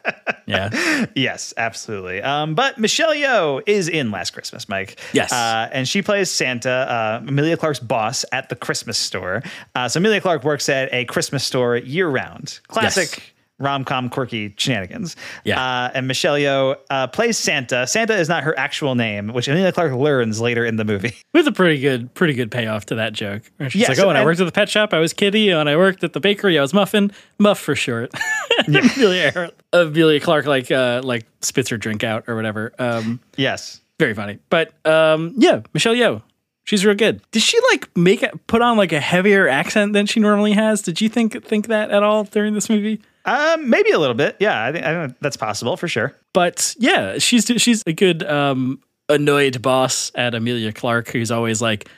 yeah. yes, absolutely. Um, but Michelle Yeoh is in Last Christmas, Mike. Yes. uh, and she plays Santa, uh, Emilia Clarke's boss at the Christmas store. Uh, so Emilia Clarke works at a Christmas store year round. Classic. Yes. Rom com quirky shenanigans. Yeah. Uh, and Michelle Yeoh uh, plays Santa. Santa is not her actual name, which Emilia Clarke learns later in the movie. With a pretty good, pretty good payoff to that joke. Where She's Yes, like, "Oh, when I worked at the pet shop, I was Kitty. And when I worked at the bakery, I was Muffin. Muff for short." Emilia, Emilia Clarke like uh, like spits her drink out or whatever. Um, yes. very funny. But um, yeah, Michelle Yeoh, she's real good. Did she like make it, put on like a heavier accent than she normally has? Did you think think that at all during this movie? Um, maybe a little bit. Yeah, I think, I think that's possible for sure. But yeah, she's she's a good um, annoyed boss at Emilia Clarke, who's always like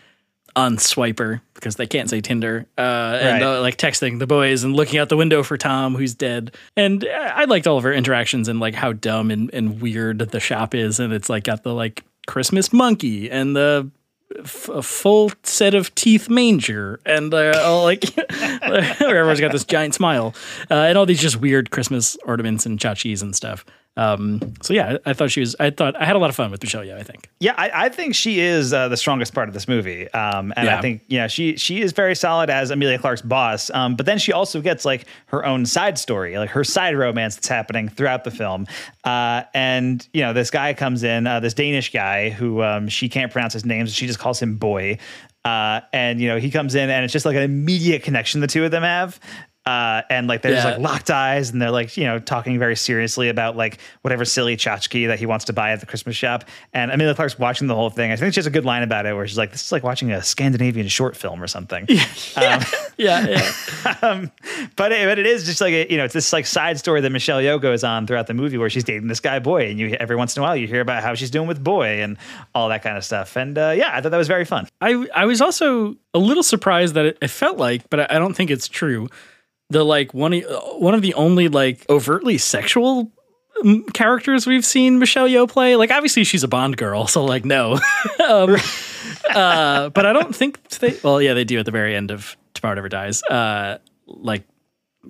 on Swiper because they can't say Tinder, uh, and Right. uh, like texting the boys and looking out the window for Tom, who's dead. And I liked all of her interactions and like how dumb and, and weird the shop is, and it's like got the like Christmas monkey and the f- a full set of teeth manger and uh, all like everyone's got this giant smile uh, and all these just weird Christmas ornaments and tchotchkes and stuff. Um, so yeah, I, I thought she was. I thought I had a lot of fun with Michelle Yeoh. I think. Yeah, I, I think she is uh, the strongest part of this movie, um, and Yeah. I think yeah, she she is very solid as Emilia Clarke's boss. Um, but then she also gets like her own side story, like her side romance that's happening throughout the film. Uh, and you know, this guy comes in, uh, this Danish guy who um, she can't pronounce his name, so she just calls him Boy. Uh, and you know, he comes in, and it's just like an immediate connection the two of them have. Uh, and like there's Yeah. like locked eyes, and they're like you know talking very seriously about like whatever silly tchotchke that he wants to buy at the Christmas shop. And Emilia Clarke's watching the whole thing. I think she has a good line about it where she's like, "This is like watching a Scandinavian short film or something." Um, Yeah, yeah. um, but it, but it is just like a, you know it's this like side story that Michelle Yeoh goes on throughout the movie where she's dating this guy boy, and you every once in a while you hear about how she's doing with boy and all that kind of stuff. And uh, yeah, I thought that was very fun. I I was also a little surprised that it, it felt like, but I, I don't think it's true. The like one of- one of the only like overtly sexual mm, characters we've seen Michelle Yeoh play. Like obviously she's a Bond girl, so like no. um, uh, but I don't think they. Well, yeah, they do at the very end of Tomorrow Never Dies. Uh, like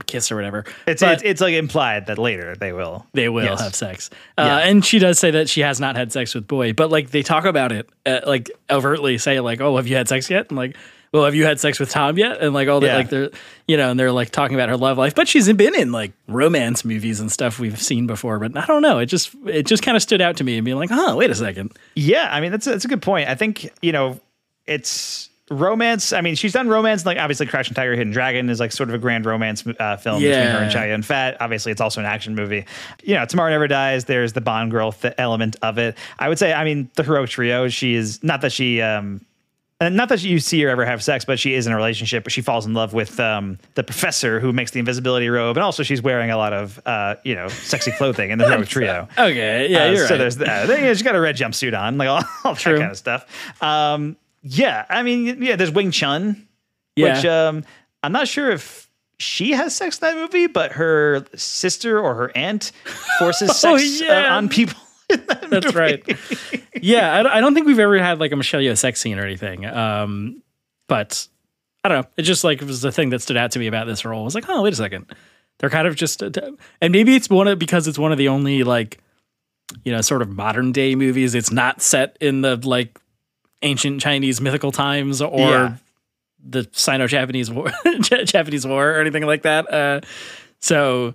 kiss or whatever. It's it's, it's like implied that later they will they will Yes. have sex. Uh, Yeah. And she does say that she has not had sex with boy, but like they talk about it, uh, like overtly say like, "Oh, have you had sex yet?" And like, "Well, have you had sex with Tom yet?" And like all that, Yeah. like they're you know, and they're like talking about her love life, but she's been in like romance movies and stuff we've seen before. But I don't know, it just it just kind of stood out to me and being like, "Oh, wait a second. Yeah, I mean that's a, that's a good point. I think you know it's romance. I mean, she's done romance like obviously Crouching Tiger, Hidden Dragon is like sort of a grand romance uh, film between her and Yeah. Chow Yun Fat. Obviously, it's also an action movie. You know, Tomorrow Never Dies. There's the Bond girl th- element of it. I would say, I mean, the heroic trio. She is not that she. um and not that you see her ever have sex, but she is in a relationship. But she falls in love with um, the professor who makes the invisibility robe, and also she's wearing a lot of, uh, you know, sexy clothing in the trio. Okay, yeah, Uh, you're so right. there's that. Then, you know, she's got a red jumpsuit on, like all, all that True. kind of stuff. Um, yeah, I mean, yeah, there's Wing Chun, Yeah. which um, I'm not sure if she has sex in that movie, but her sister or her aunt forces Oh, sex uh, yeah. on people. That's right. yeah, I, don't- I don't think we've ever had like a Michelle Yeoh sex scene or anything. Um, but I don't know. It just like was the thing that stood out to me about this role. I was like, oh, wait a second. They're kind of just, and maybe it's one of because it's one of the only like, you know, sort of modern day movies. It's not set in the like ancient Chinese mythical times or Yeah. the Sino-Japanese war, Japanese war or anything like that. Uh, so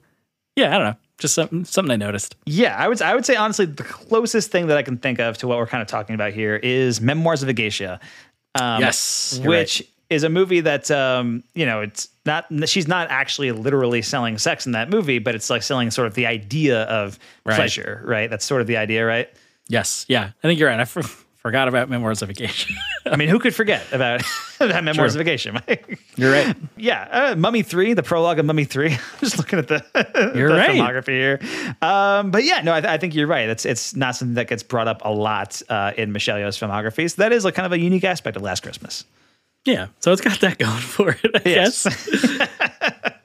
yeah, I don't know. Just something something I noticed. Yeah, I would I would say honestly the closest thing that I can think of to what we're kind of talking about here is Memoirs of a Geisha. Um, Yes, which is a movie that um, you know it's not she's not actually literally selling sex in that movie, but it's like selling sort of the idea of Right. pleasure, right? That's sort of the idea, right? Yes, yeah, I think you're right. I forgot about Memoirs of Geisha. I mean, who could forget about that Memoirs True. of Geisha? You're right. yeah, uh, Mummy Three, the prologue of Mummy Three. I'm just looking at the, You're the right. filmography here. Um, but yeah, no, I, th- I think you're right. It's it's not something that gets brought up a lot uh, in Michelle Yeoh's filmography. So that is like kind of a unique aspect of Last Christmas. Yeah, so it's got that going for it, I Yes. guess.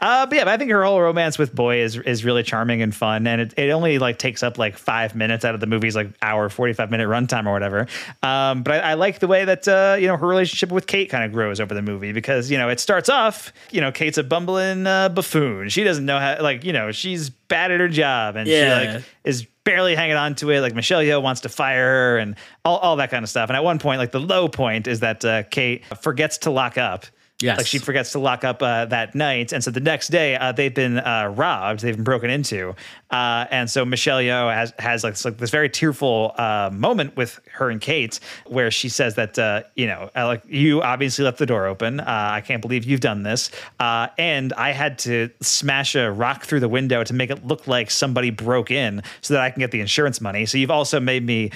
Uh, but yeah, but I think her whole romance with Boy is is really charming and fun, and it, it only like takes up like five minutes out of the movie's like hour forty five minute runtime or whatever. Um, but I, I like the way that uh, you know her relationship with Kate kind of grows over the movie because you know it starts off you know Kate's a bumbling uh, buffoon. She doesn't know how like you know she's bad at her job and Yeah. she like is barely hanging on to it. Like Michelle Yeoh wants to fire her and all, all that kind of stuff. And at one point, like the low point is that uh, Kate forgets to lock up. Yes. Like she forgets to lock up uh, that night. And so the next day, uh, they've been uh, robbed, they've been broken into. Uh, and so Michelle Yeoh has, has like, this- like this very tearful uh, moment with her and Kate where she says that, uh, you know, like you obviously left the door open. I can't believe you've done this. And I had to smash a rock through the window to make it look like somebody broke in so that I can get the insurance money. So you've also made me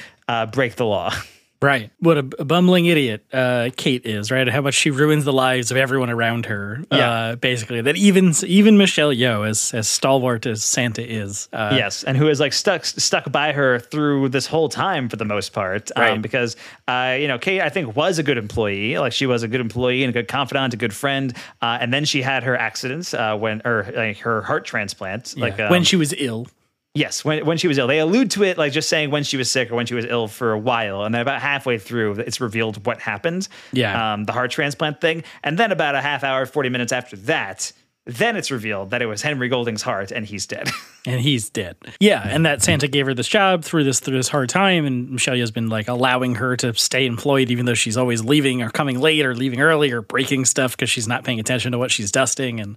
break the law. Right. What a, a bumbling idiot uh, Kate is, right? How much she ruins the lives of everyone around her. Yeah. Uh, basically, that even even Michelle Yeoh, as as stalwart as Santa is, uh, yes, and who is like stuck stuck by her through this whole time for the most part, um, Right. because uh, you know Kate I think was a good employee, like she was a good employee and a good confidant, a good friend, uh, and then she had her accidents uh, when or like her heart transplant, yeah, like um, when she was ill. Yes, when when she was ill. They allude to it like just saying when she was sick or when she was ill for a while, and then about halfway through, it's revealed what happened. Yeah. um, the heart transplant thing, and then about a half hour, forty minutes after that, then it's revealed that it was Henry Golding's heart and he's dead. and he's dead. Yeah, and that Santa gave her this job through this through this hard time, and Michelle has been like allowing her to stay employed even though she's always leaving or coming late or leaving early or breaking stuff because she's not paying attention to what she's dusting and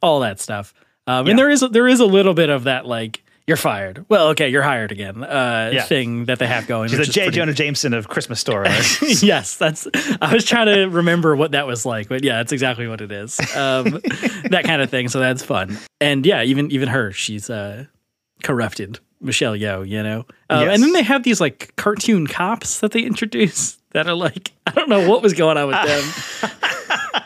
all that stuff. Um, And there is there is a little bit of that like you're fired. Well, okay, you're hired again. Uh, Yeah. thing that they have going. She's a J. pretty- Jonah Jameson of Christmas Story. yes, that's. I was trying to remember what that was like, but yeah, that's exactly what it is. Um, that kind of thing. So that's fun. And yeah, even even her, she's uh, corrupted. Michelle Yeoh, you know. Um, Yes. And then they have these like cartoon cops that they introduce that are like, I don't know what was going on with them.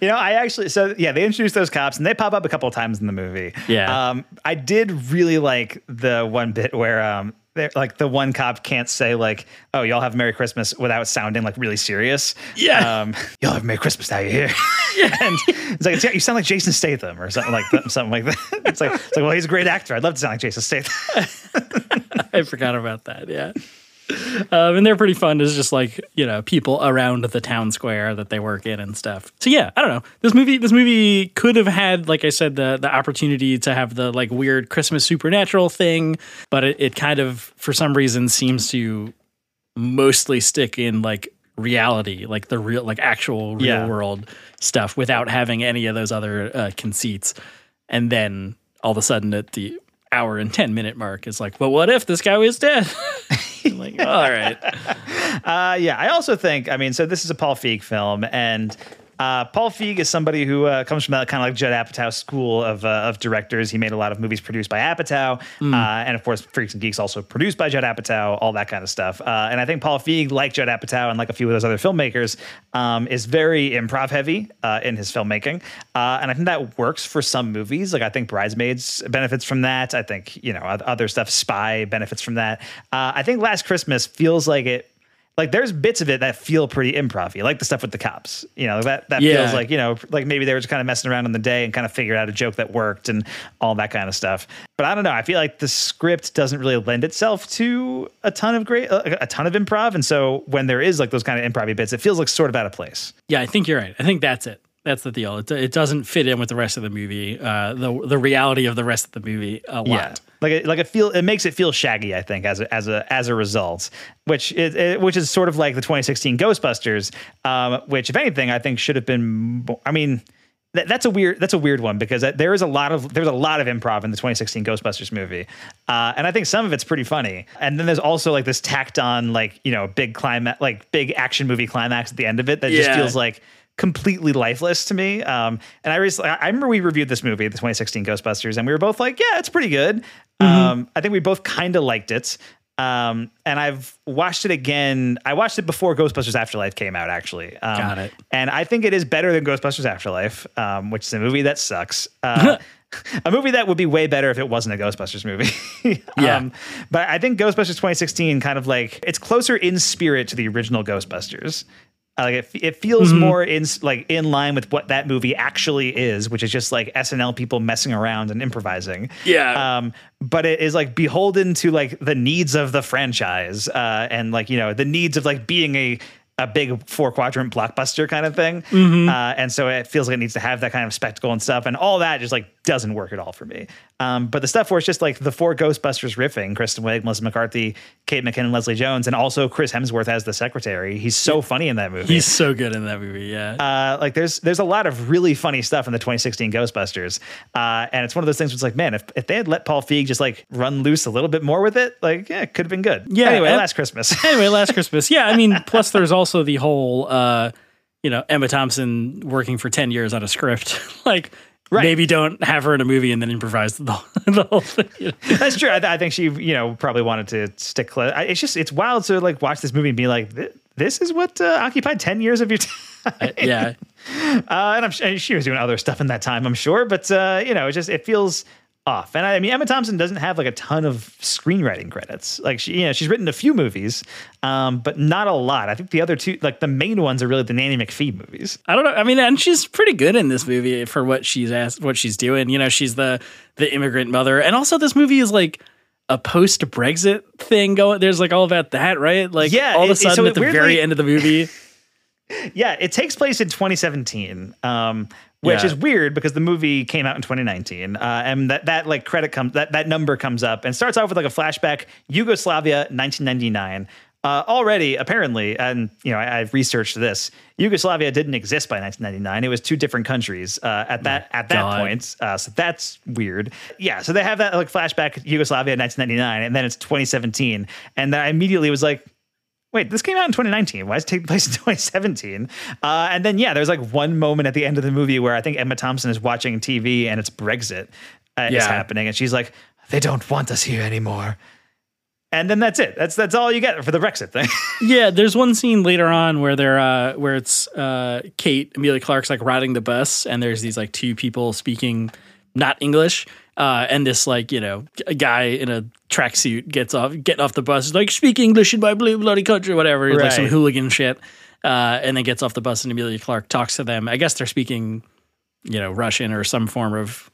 You know, I actually so yeah, they introduced those cops and they pop up a couple of times in the movie. Yeah. Um, I did really like the one bit where um they're like the one cop can't say like, "Oh, y'all have Merry Christmas" without sounding like really serious. Yeah. Um, y'all have Merry Christmas now. You hear? and it's like it's, you sound like Jason Statham or something like that. Something like that. It's like it's like well, he's a great actor. I'd love to sound like Jason Statham. I forgot about that. Yeah. Um, and they're pretty fun It's just like you know people around the town square that they work in and stuff. So yeah, I don't know. This movie, this movie could have had, like I said, the the opportunity to have the like weird Christmas supernatural thing, but it, it kind of for some reason seems to mostly stick in like reality, like the real, like actual real Yeah. world stuff, without having any of those other uh, conceits. And then all of a sudden, at the hour and ten minute mark, it's like, well, what if this guy was dead? I'm like, all right. Uh, yeah, I also think, I mean, so this is a Paul Feig film, and uh, Paul Feig is somebody who uh, comes from that kind of like Judd Apatow school of, uh, of directors. He made a lot of movies produced by Apatow, Mm. uh, and of course, Freaks and Geeks also produced by Judd Apatow, all that kind of stuff. Uh, and I think Paul Feig, like Judd Apatow and like a few of those other filmmakers, um, is very improv heavy uh, in his filmmaking, uh, and I think that works for some movies. Like I think Bridesmaids benefits from that. I think you know other stuff, Spy benefits from that. Uh, I think Last Christmas feels like it like there's bits of it that feel pretty improv like the stuff with the cops you know that that Yeah. feels like you know like maybe they were just kind of messing around on the day and kind of figured out a joke that worked and all that kind of stuff but i don't know i feel like the script doesn't really lend itself to a ton of great a, a ton of improv and so when there is like those kind of improv bits it feels like sort of out of place Yeah, I think you're right. I think that's it. That's the deal. It, it doesn't fit in with the rest of the movie. Uh, the the reality of the rest of the movie a lot. Yeah. Like it, like it feel it makes it feel shaggy. I think as a, as a as a result, which is it, which is sort of like the 2016 Ghostbusters, um, which if anything I think should have been. I mean, that, that's a weird that's a weird one because there is a lot of there's a lot of improv in the 2016 Ghostbusters movie, uh, and I think some of it's pretty funny. And then there's also like this tacked on like you know big climax like big action movie climax at the end of it that just feels like completely lifeless to me. Um, and I recently, I remember we reviewed this movie, the 2016 Ghostbusters, and we were both like, yeah, it's pretty good. Um, I think we both kind of liked it. Um, and I've watched it again. I watched it before Ghostbusters Afterlife came out, actually. Um, Got it. And I think it is better than Ghostbusters Afterlife, um, which is a movie that sucks. Uh, a movie that would be way better if it wasn't a Ghostbusters movie. Yeah. Um, but I think Ghostbusters 2016 kind of like it's closer in spirit to the original Ghostbusters. Like it, it feels Mm-hmm. more in like in line with what that movie actually is, which is just like SNL people messing around and improvising. Yeah. Um, but it is like beholden to like the needs of the franchise, uh, and like you know the needs of like being a a big four quadrant blockbuster kind of thing. Mm-hmm. Uh, and so it feels like it needs to have that kind of spectacle and stuff, and all that just like doesn't work at all for me. Um, but the stuff where it's just like the four Ghostbusters riffing, Kristen Wiig, Melissa McCarthy, Kate McKinnon, Leslie Jones, and also Chris Hemsworth as the secretary. He's so funny in that movie. He's so good in that movie. Yeah. Uh, like there's there's a lot of really funny stuff in the 2016 Ghostbusters, uh, and it's one of those things. Where it's like, man, if, if they had let Paul Feig just like run loose a little bit more with it, like yeah, it could have been good. Yeah, Anyway, and- last Christmas. anyway, last Christmas. Yeah, I mean, plus there's also the whole, uh, you know, Emma Thompson working for 10 years on a script. like, Right. maybe don't have her in a movie and then improvise the, the whole thing. you know? That's true. I, th- I think she, you know, probably wanted to stick close. I, it's just it's wild to like watch this movie and be like, "Th- this is what uh, occupied 10 years of your time. yeah. Uh, and I'm sure she was doing other stuff in that time, I'm sure. But uh, you know, it just it feels off. And I, I mean, Emma Thompson doesn't have like a ton of screenwriting credits. Like she, you know, she's written a few movies, um, but not a lot. I think the other two, like the main ones, are really the Nanny McPhee movies. I don't know. I mean, and she's pretty good in this movie for what she's asked, what she's doing. You know, she's the the immigrant mother, and also this movie is like a post Brexit thing going. There's like all about that, right? Like, Yeah, all of a sudden so at it the very end of the movie, Yeah, it takes place in 2017, um, which Yeah. is weird because the movie came out in 2019, uh, and that that like credit comes that that number comes up and starts off with like a flashback Yugoslavia 1999. Uh, already, apparently, and you know, I, I've researched this. Yugoslavia didn't exist by 1999. It was two different countries uh, at that at that God. point. Uh, so that's weird. Yeah. So they have that like flashback Yugoslavia 1999, and then it's 2017, and then I immediately was like, wait, this came out in 2019. Why is it taking place in 2017? Uh, and then, yeah, there's like one moment at the end of the movie where I think Emma Thompson is watching TV and it's Brexit uh, is happening. And she's like, they don't want us here anymore. And then that's it. That's that's all you get for the Brexit thing. Yeah, there's one scene later on where they're uh, where it's uh, Kate Emilia Clarke's like riding the bus, and there's these like two people speaking not English, uh, and this like you know a guy in a tracksuit gets off getting off the bus, is like speak English in my blue bloody country, whatever, like some hooligan shit, uh, and then gets off the bus, and Emilia Clarke talks to them. I guess they're speaking, you know, Russian or some form of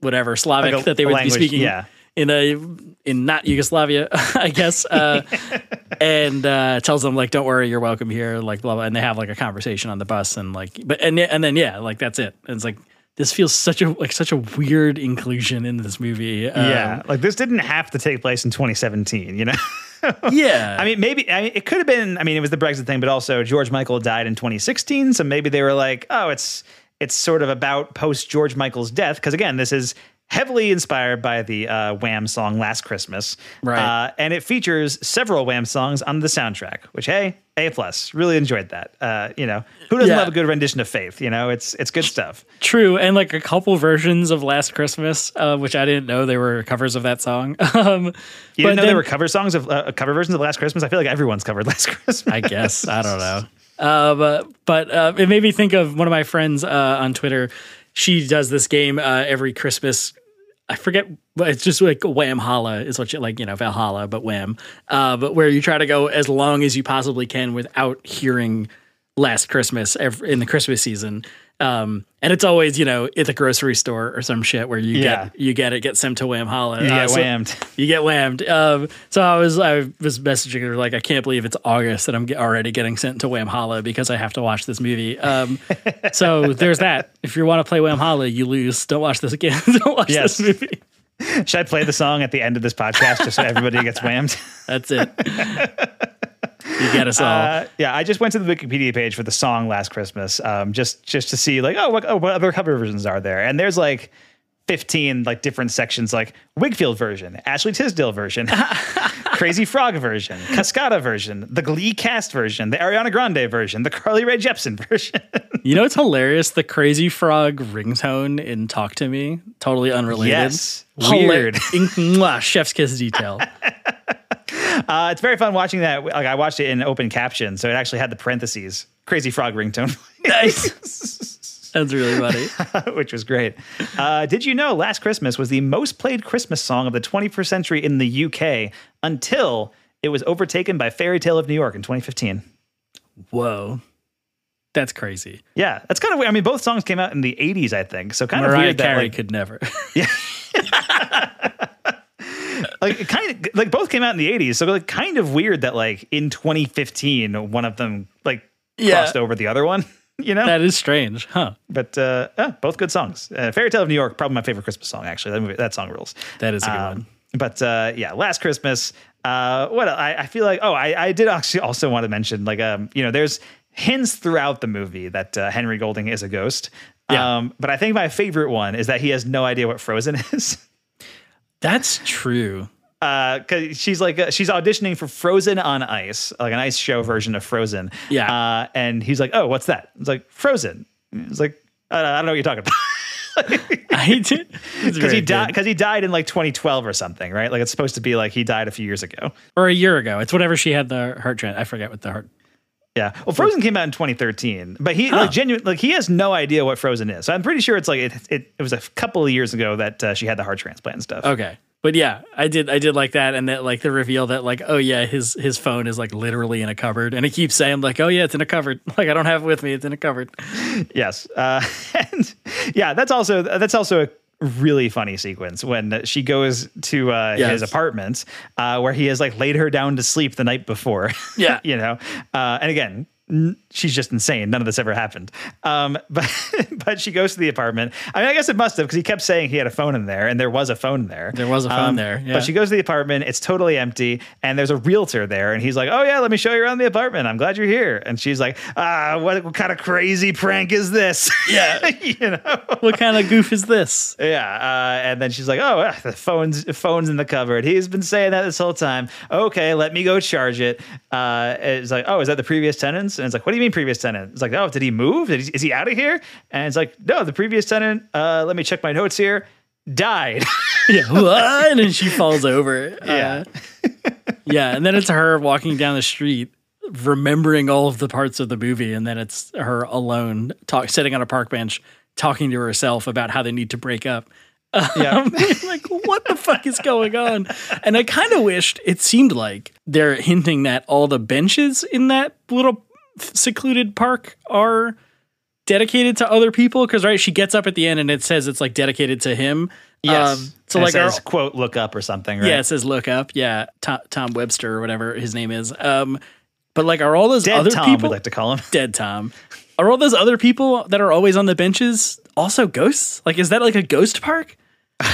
whatever Slavic Like a- that they would language, be speaking. yeah. In a in not Yugoslavia, I guess, uh, and uh, tells them like, "Don't worry, you're welcome here." Like blah blah, and they have like a conversation on the bus, and like, but and and then yeah, like that's it. And it's like this feels such a like such a weird inclusion in this movie. Um, yeah. Like this didn't have to take place in 2017, you know? yeah. I mean, maybe I mean, it could have been. I mean, it was the Brexit thing, but also George Michael died in 2016, so maybe they were like, "Oh, it's it's sort of about post George Michael's death." Because again, this is heavily inspired by the uh, Wham song "Last Christmas," Right. Uh, and it features several Wham songs on the soundtrack. Which, hey, a plus. Really enjoyed that. Uh, you know, who doesn't Yeah. love a good rendition of Faith? You know, it's it's good stuff. True, and like a couple versions of Last Christmas, uh, which I didn't know they were covers of that song. Um, You but didn't know then- there were cover songs of uh, cover versions of Last Christmas. I feel like everyone's covered Last Christmas. I guess I don't know. Uh, but but uh, it made me think of one of my friends uh, on Twitter. She does this game uh, every Christmas. I forget, it's just like Wham Holla is what you like, you know, Valhalla, but Wham. Uh, but where you try to go as long as you possibly can without hearing Last Christmas ev- in the Christmas season. Um, and it's always, you know, at the grocery store or some shit where you Yeah. get you get it, get sent to Wham Holla. You Uh, get so- whammed. you get whammed. Um, so I was I was messaging her like I can't believe it's August and I'm already getting sent to Wham Holla because I have to watch this movie. Um, so there's that. If you want to play Wham Holla, you lose. Don't watch this again. Don't watch Yes. this movie. Should I play the song at the end of this podcast just so everybody gets whammed? That's it. You get us all. Uh, yeah, I just went to the Wikipedia page for the song "Last Christmas," um, just just to see like, oh, what, oh, what other cover versions are there? And there's like 15 like different sections, like Wigfield version, Ashley Tisdale version, Crazy Frog version, Cascada version, the Glee cast version, the Ariana Grande version, the Carly Rae Jepsen version. you know it's hilarious? The Crazy Frog ringtone in "Talk to Me," totally unrelated. Yes. Hila- Weird. In- mwah, chef's kiss detail. Uh, it's very fun watching that. Like I watched it in open caption, so it actually had the parentheses "Crazy Frog ringtone." nice. That's really funny. which was great. Uh, did you know Last Christmas was the most played Christmas song of the 21st century in the UK until it was overtaken by Fairy Tale of New York in 2015? Whoa, that's crazy. Yeah, that's kind of weird. I mean, both songs came out in the 80s, I think. So kind of Mariah weird that Carey like, could never. like it kind of like both came out in the 80s. So like kind of weird that like in 2015 one of them like Yeah. crossed over the other one. You know, that is strange, huh? but uh, uh, both good songs. Uh, Fairy Tale of New York, probably my favorite Christmas song. Actually, that movie, that song rules. That is a good Um, one. But uh, yeah, last Christmas. Uh, what I, I feel like. Oh, I, I did actually also want to mention like um, you know, there's hints throughout the movie that uh, Henry Golding is a ghost. Yeah. Um, but I think my favorite one is that he has no idea what Frozen is. That's true. Uh, cause she's like uh, she's auditioning for Frozen on Ice, like an ice show version of Frozen. Yeah. Uh, and he's like, "Oh, what's that?" It's like Frozen. It's like I don't, I don't know what you're talking about. I did because he died because he died in like 2012 or something, right? Like it's supposed to be like he died a few years ago. or a year ago. It's whatever she had the heart trend. I forget what the heart. Yeah. Well, Frozen came out in 2013, but he Huh. like genuine like he has no idea what Frozen is. So I'm pretty sure it's like it it, it was a couple of years ago that uh, she had the heart transplant and stuff. Okay, but yeah, I did. I did like that, and that like the reveal that like, oh yeah, his his phone is like literally in a cupboard, and he keeps saying like, oh yeah, it's in a cupboard. Like I don't have it with me. It's in a cupboard. Yes. Uh, and yeah, that's also that's also a really funny sequence when she goes to uh, Yes. his apartment uh, where he has like laid her down to sleep the night before. Yeah. you know. Uh, and again, n- she's just insane. None of this ever happened. Um, but but she goes to the apartment. I mean, I guess it must have because he kept saying he had a phone in there, and there was a phone there. There was a phone there, yeah. But she goes to the apartment. It's totally empty, and there's a realtor there, and he's like, "Oh yeah, let me show you around the apartment. I'm glad you're here." And she's like, "Ah, what, what kind of crazy prank is this?" Yeah. you know. what kind of goof is this? Yeah, uh, and then she's like, "Oh, uh, the phone's phone's in the cupboard. He's been saying that this whole time. Okay, let me go charge it." Uh, it's like, "Oh, is that the previous tenants?" And it's like, "What do you mean previous tenant?" It's like, "Oh, did he move? Did he, is he out of here?" And it's like, "No, the previous tenant. Uh, let me check my notes here. Died." Yeah, what? and then she falls over. Yeah. Uh, yeah, and then it's her walking down the street, remembering all of the parts of the movie, and then it's her alone, talk, sitting on a park bench, talking to herself about how they need to break up. Yeah. Um, like, what the fuck is going on? And I kind of wished it seemed like they're hinting that all the benches in that little secluded park are dedicated to other people. Because right, she gets up at the end and it says it's like dedicated to him. Yes. Um, so And like it our- quote look up or something, right? yeah, it says look up. Yeah, Tom, Tom Webster or whatever his name is. Um, but like, are all those Dead other Tom, people we like to call him. dead Tom? Are all those other people that are always on the benches also ghosts? Like, is that like a ghost park?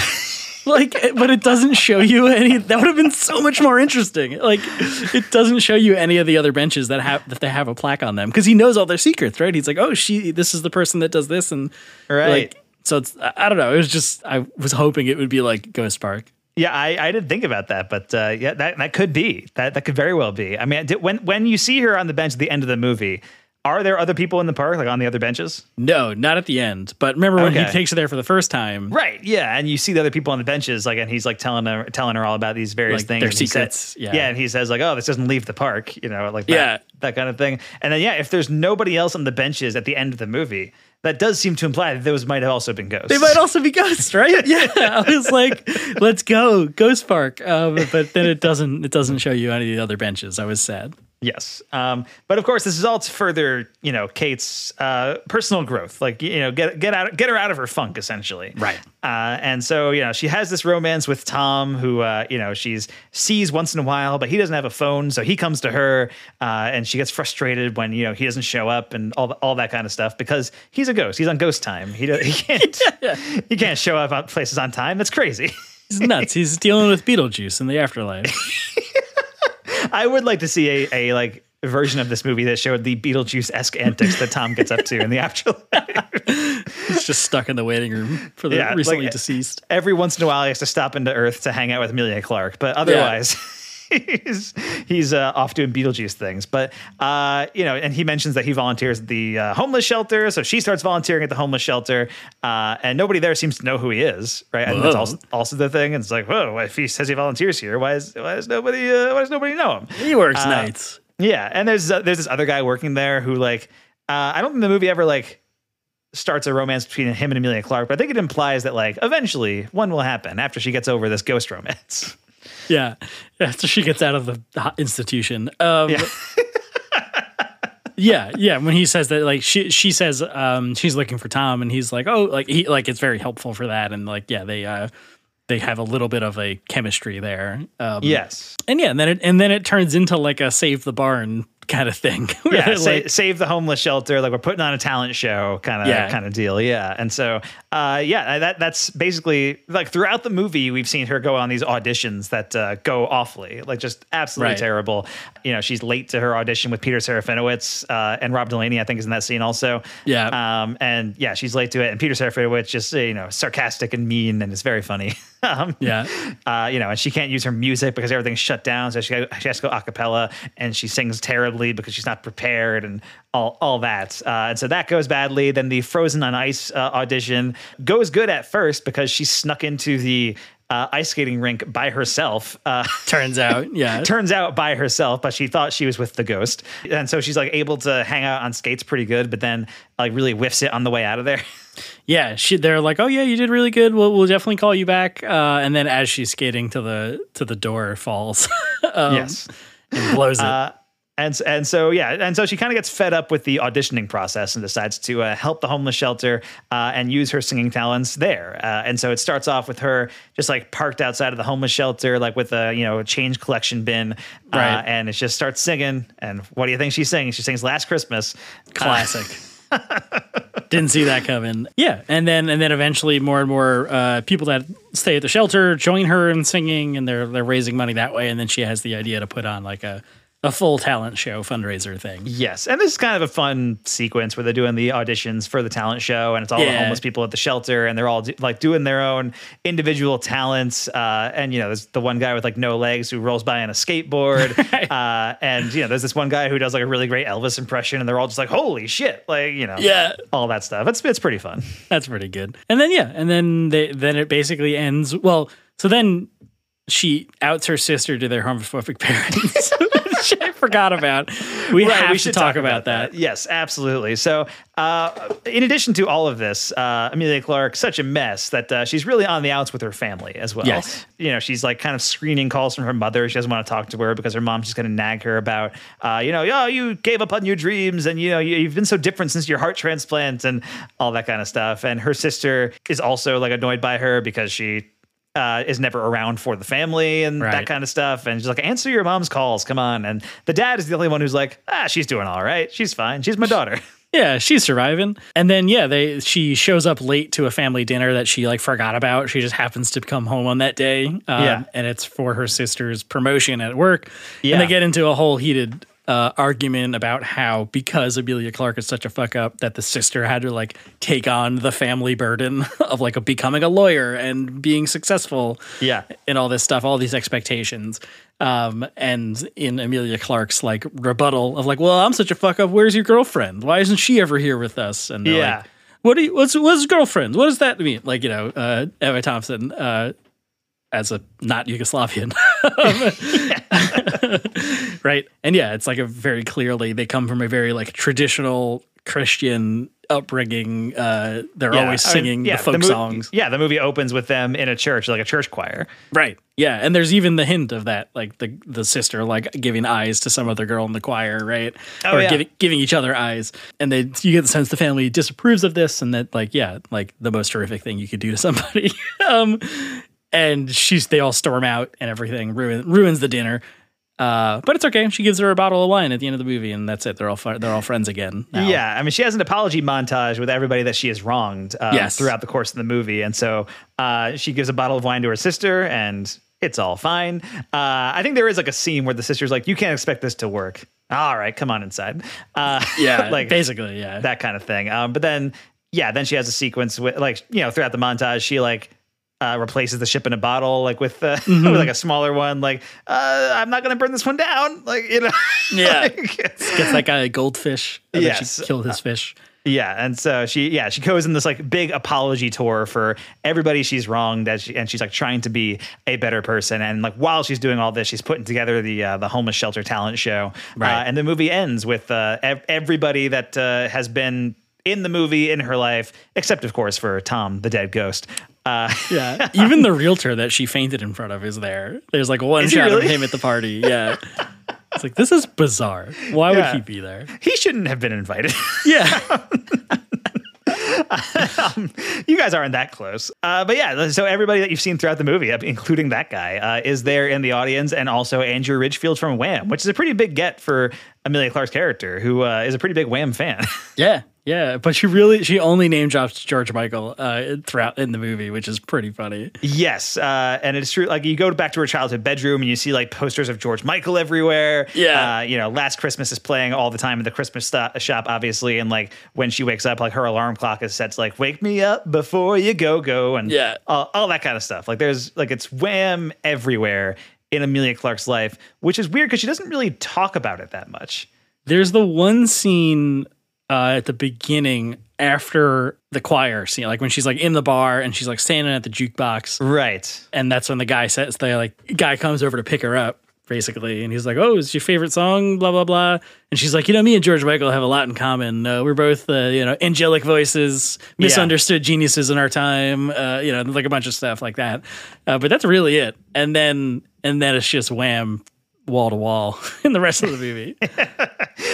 like, but it doesn't show you any. That would have been so much more interesting. Like, it doesn't show you any of the other benches that have that they have a plaque on them because he knows all their secrets, right? He's like, oh, she, this is the person that does this, and Right. like, so it's I don't know. It was just I was hoping it would be like Ghost Park. Yeah, I, I didn't think about that, but uh, yeah, that that could be that that could very well be. I mean, did, when when you see her on the bench at the end of the movie, are there other people in the park, like on the other benches? No, not at the end. But remember when Okay. he takes her there for the first time? Right. Yeah, and you see the other people on the benches, like, and he's like telling her telling her all about these various Like, things. their said- yeah. Yeah, and he says like, "Oh, this doesn't leave the park," you know, like that, Yeah. that kind of thing. And then yeah, if there's nobody else on the benches at the end of the movie, that does seem to imply that those might have also been ghosts. They might also be ghosts, right? Yeah, I was like, "Let's go, Ghost Park," um, but then it doesn't. It doesn't show you any of the other benches. I was sad. Yes. Um, but of course, this is all to further, you know, Kate's uh, personal growth. Like, you know, get get out, get her out of her funk, essentially. Right. Uh, and so, you know, she has this romance with Tom, who, uh, you know, she's sees once in a while, but he doesn't have a phone, so he comes to her, uh, and she gets frustrated when you know he doesn't show up and all all that kind of stuff because he's a ghost. He's on ghost time. He he can't he can't show up at places on time. That's crazy. He's nuts. He's dealing with Beetlejuice in the afterlife. I would like to see a, a like version of this movie that showed the Beetlejuice esque antics that Tom gets up to in the afterlife. He's just stuck in the waiting room for the Yeah, recently like- deceased. Every once in a while, he has to stop into Earth to hang out with Emilia Clarke, but otherwise. He's he's uh, off doing Beetlejuice things, but uh, you know, and he mentions that he volunteers at the uh, homeless shelter, so she starts volunteering at the homeless shelter, uh, and nobody there seems to know who he is, right? And that's also, also the thing. And it's like, whoa, if he says he volunteers here, why is why is nobody uh, why does nobody know him? He works Uh, nights. Yeah, and there's uh, there's this other guy working there who like uh, I don't think the movie ever like starts a romance between him and Emilia Clarke, but I think it implies that like eventually one will happen after she gets over this ghost romance. Yeah, after she gets out of the institution. Um, Yeah. yeah, yeah. When he says that, like she she says um, she's looking for Tom, and he's like, oh, like he like it's very helpful for that, and like yeah, they uh, they have a little bit of a chemistry there. Um, yes. and yeah, and then it and then it turns into like a save the barn kind of thing. Yeah, like, save the homeless shelter. Like we're putting on a talent show, kind of Yeah. kind of deal. Yeah, and so uh, yeah, that that's basically like throughout the movie, we've seen her go on these auditions that uh, go awfully, like just absolutely Right. terrible. You know, she's late to her audition with Peter Serafinowicz uh, and Rob Delaney. I think is in that scene also. Yeah. um, and yeah, she's late to it, and Peter Serafinowicz just you know sarcastic and mean, and it's very funny. um, yeah, uh, you know, and she can't use her music because everything's shut down. So she, she has to go a cappella and she sings terribly because she's not prepared and all, all that. Uh, and so that goes badly. Then the Frozen on Ice uh, audition goes good at first because she snuck into the uh, ice skating rink by herself. Uh, turns out, yeah, turns out by herself, but she thought she was with the ghost. And so she's like able to hang out on skates pretty good, but then like really whiffs it on the way out of there. yeah. She they're like, oh yeah, you did really good. We'll we'll definitely call you back. Uh, and then as she's skating to the to the door, falls. um, yes. and blows it. Uh, And and so yeah, and so she kind of gets fed up with the auditioning process and decides to uh, help the homeless shelter uh, and use her singing talents there. Uh, and so it starts off with her just like parked outside of the homeless shelter, like with a you know a change collection bin, uh, Right. and it just starts singing. And what do you think she sings? She sings "Last Christmas." Classic. Didn't see that coming. Yeah, and then and then eventually more and more uh, people that stay at the shelter join her in singing, and they're they're raising money that way. And then she has the idea to put on like a a full talent show fundraiser thing. Yes, and this is kind of a fun sequence where they're doing the auditions for the talent show, and it's all the homeless people at the shelter, and they're all do, like doing their own individual talents. Uh, and you know, there's the one guy with like no legs who rolls by on a skateboard, uh, and you know, there's this one guy who does like a really great Elvis impression, and they're all just like, "Holy shit!" Like you know, Yeah. all that stuff. It's it's pretty fun. That's pretty good. And then yeah, and then they then it basically ends. Well, so then she outs her sister to their homophobic parents. Forgot about. We Right, have to should talk, about, that. Yes, absolutely. So, uh, in addition to all of this, uh, Emilia Clarke such a mess that uh, she's really on the outs with her family as well. Yes. You know, she's like kind of screening calls from her mother. She doesn't want to talk to her because her mom's just going to nag her about, uh, you know, oh, you gave up on your dreams and you know you, you've been so different since your heart transplant and all that kind of stuff. And her sister is also like annoyed by her because she. Uh, is never around for the family and that kind of stuff. And she's like, answer your mom's calls. Come on. And the dad is the only one who's like, ah, she's doing all right. She's fine. She's my daughter. Yeah, she's surviving. And then yeah, they she shows up late to a family dinner that she like forgot about. She just happens to come home on that day. Um, Yeah. and it's for her sister's promotion at work. Yeah. And they get into a whole heated uh, argument about how because Emilia Clarke is such a fuck up that the sister had to like take on the family burden of like becoming a lawyer and being successful Yeah. and all this stuff, all these expectations. Um, and in Emilia Clarke's like rebuttal of like, well, I'm such a fuck up. Where's your girlfriend? Why isn't she ever here with us? And Yeah. like, what do you, what's, what's girlfriend? What does that mean? Like, you know, uh, Emma Thompson, uh, as a not Yugoslavian. right. And yeah, it's like a very clearly, they come from a very like traditional Christian upbringing. Uh, they're Yeah, always I mean, singing yeah, the folk mo- songs. Yeah, the movie opens with them in a church, like a church choir. Right. Yeah, and there's even the hint of that, like the the sister like giving eyes to some other girl in the choir, right? Oh, or yeah. giving giving each other eyes, and they you get the sense the family disapproves of this, and that like yeah, like the most horrific thing you could do to somebody. um, and she's they all storm out and everything ruin, ruins the dinner. Uh, but it's okay. She gives her a bottle of wine at the end of the movie, and that's it. They're all they're all friends again. now. Yeah, I mean, she has an apology montage with everybody that she has wronged uh, Yes. throughout the course of the movie, and so uh, she gives a bottle of wine to her sister, and it's all fine. Uh, I think there is like a scene where the sister's like, "You can't expect this to work." All right, come on inside. Uh, yeah, like basically, yeah. that kind of thing. Um, but then, yeah, then she has a sequence with like you know throughout the montage, she like. Uh, replaces the ship in a bottle, like with uh, Mm-hmm. with like a smaller one. Like, uh, I'm not gonna burn this one down. Like, you know, Yeah. Like- Gets that guy a goldfish. And then Yes. she killed his fish. Yeah, and so she yeah she goes in this like big apology tour for everybody she's wronged that she, and she's like trying to be a better person and like while she's doing all this she's putting together the uh, the homeless shelter talent show Right. uh, and the movie ends with uh, ev- everybody that uh, has been in the movie in her life except of course for Tom the dead ghost. Uh, Yeah, even the realtor that she fainted in front of is there. There's like one shot really? of him at the party. Yeah, it's like this is bizarre. Why Yeah. would he be there? he shouldn't have been invited. Yeah, you guys aren't that close. Uh, but yeah, so everybody that you've seen throughout the movie, including that guy, uh, is there in the audience, and also Andrew Ridgeley from Wham, which is a pretty big get for Emilia Clarke's character, who uh, is a pretty big Wham fan. yeah, yeah. But she really she only name drops George Michael uh, throughout in the movie, which is pretty funny. yes, uh, and it's true. Like you go back to her childhood bedroom, and you see like posters of George Michael everywhere. Yeah. uh, you know, Last Christmas is playing all the time in the Christmas sto- shop, obviously, and like when she wakes up, like her alarm clock is set to like "Wake me up before you go go," and Yeah. all, all that kind of stuff. Like there's like it's Wham everywhere in Emilia Clarke's life, which is weird because she doesn't really talk about it that much. There's the one scene uh, at the beginning after the choir scene, like when she's like in the bar and she's like standing at the jukebox, Right. and that's when the guy says the like guy comes over to pick her up basically and he's like oh it's your favorite song blah blah blah. And she's like you know me and george michael have a lot in common. Uh, we're both uh, you know angelic voices misunderstood geniuses in our time uh, you know like a bunch of stuff like that. Uh, but that's really it. And then and then it's just wham wall to wall in the rest of the movie.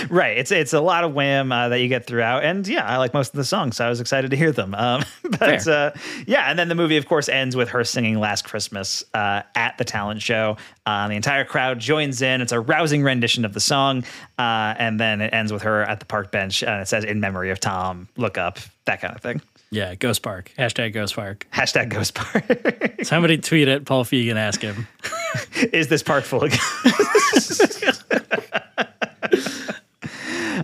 right. It's it's a lot of wham uh, that you get throughout, and yeah, I like most of the songs, so I was excited to hear them. Um, but uh, yeah, and then the movie, of course, ends with her singing "Last Christmas" uh, at the talent show. Uh, the entire crowd joins in. It's a rousing rendition of the song, uh, and then it ends with her at the park bench, and it says "In memory of Tom." Look up that kind of thing. Yeah, Ghost Park. Hashtag Ghost Park. Hashtag Ghost Park. Somebody tweet at Paul Feig and ask him. Is this park full of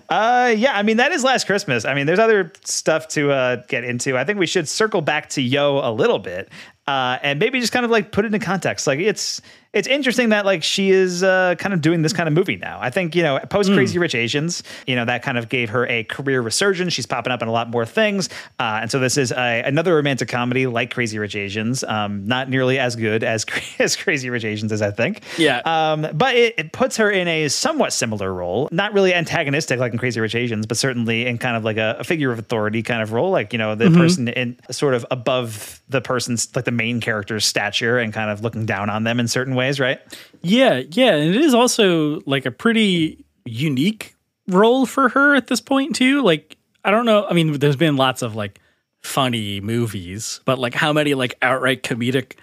Uh, yeah, I mean that is Last Christmas. I mean, there's other stuff to uh, get into. I think we should circle back to Yeoh a little bit, uh, and maybe just kind of like put it in context. Like it's it's interesting that like she is uh, kind of doing this kind of movie now. I think you know post Crazy Rich Asians, you know that kind of gave her a career resurgence. She's popping up in a lot more things, uh, and so this is a, another romantic comedy like Crazy Rich Asians. Um, not nearly as good as as Crazy Rich Asians as I think. Yeah. Um, but it, it puts her in a somewhat similar role, not really antagonistic like in Crazy Rich Asians, but certainly in kind of like a, a figure of authority kind of role, like you know the Mhm. person in sort of above the person's like the main character's stature and kind of looking down on them in certain ways, right? Yeah, yeah, and it is also like a pretty unique role for her at this point too. Like I don't know, I mean there's been lots of like funny movies, but like how many like outright comedic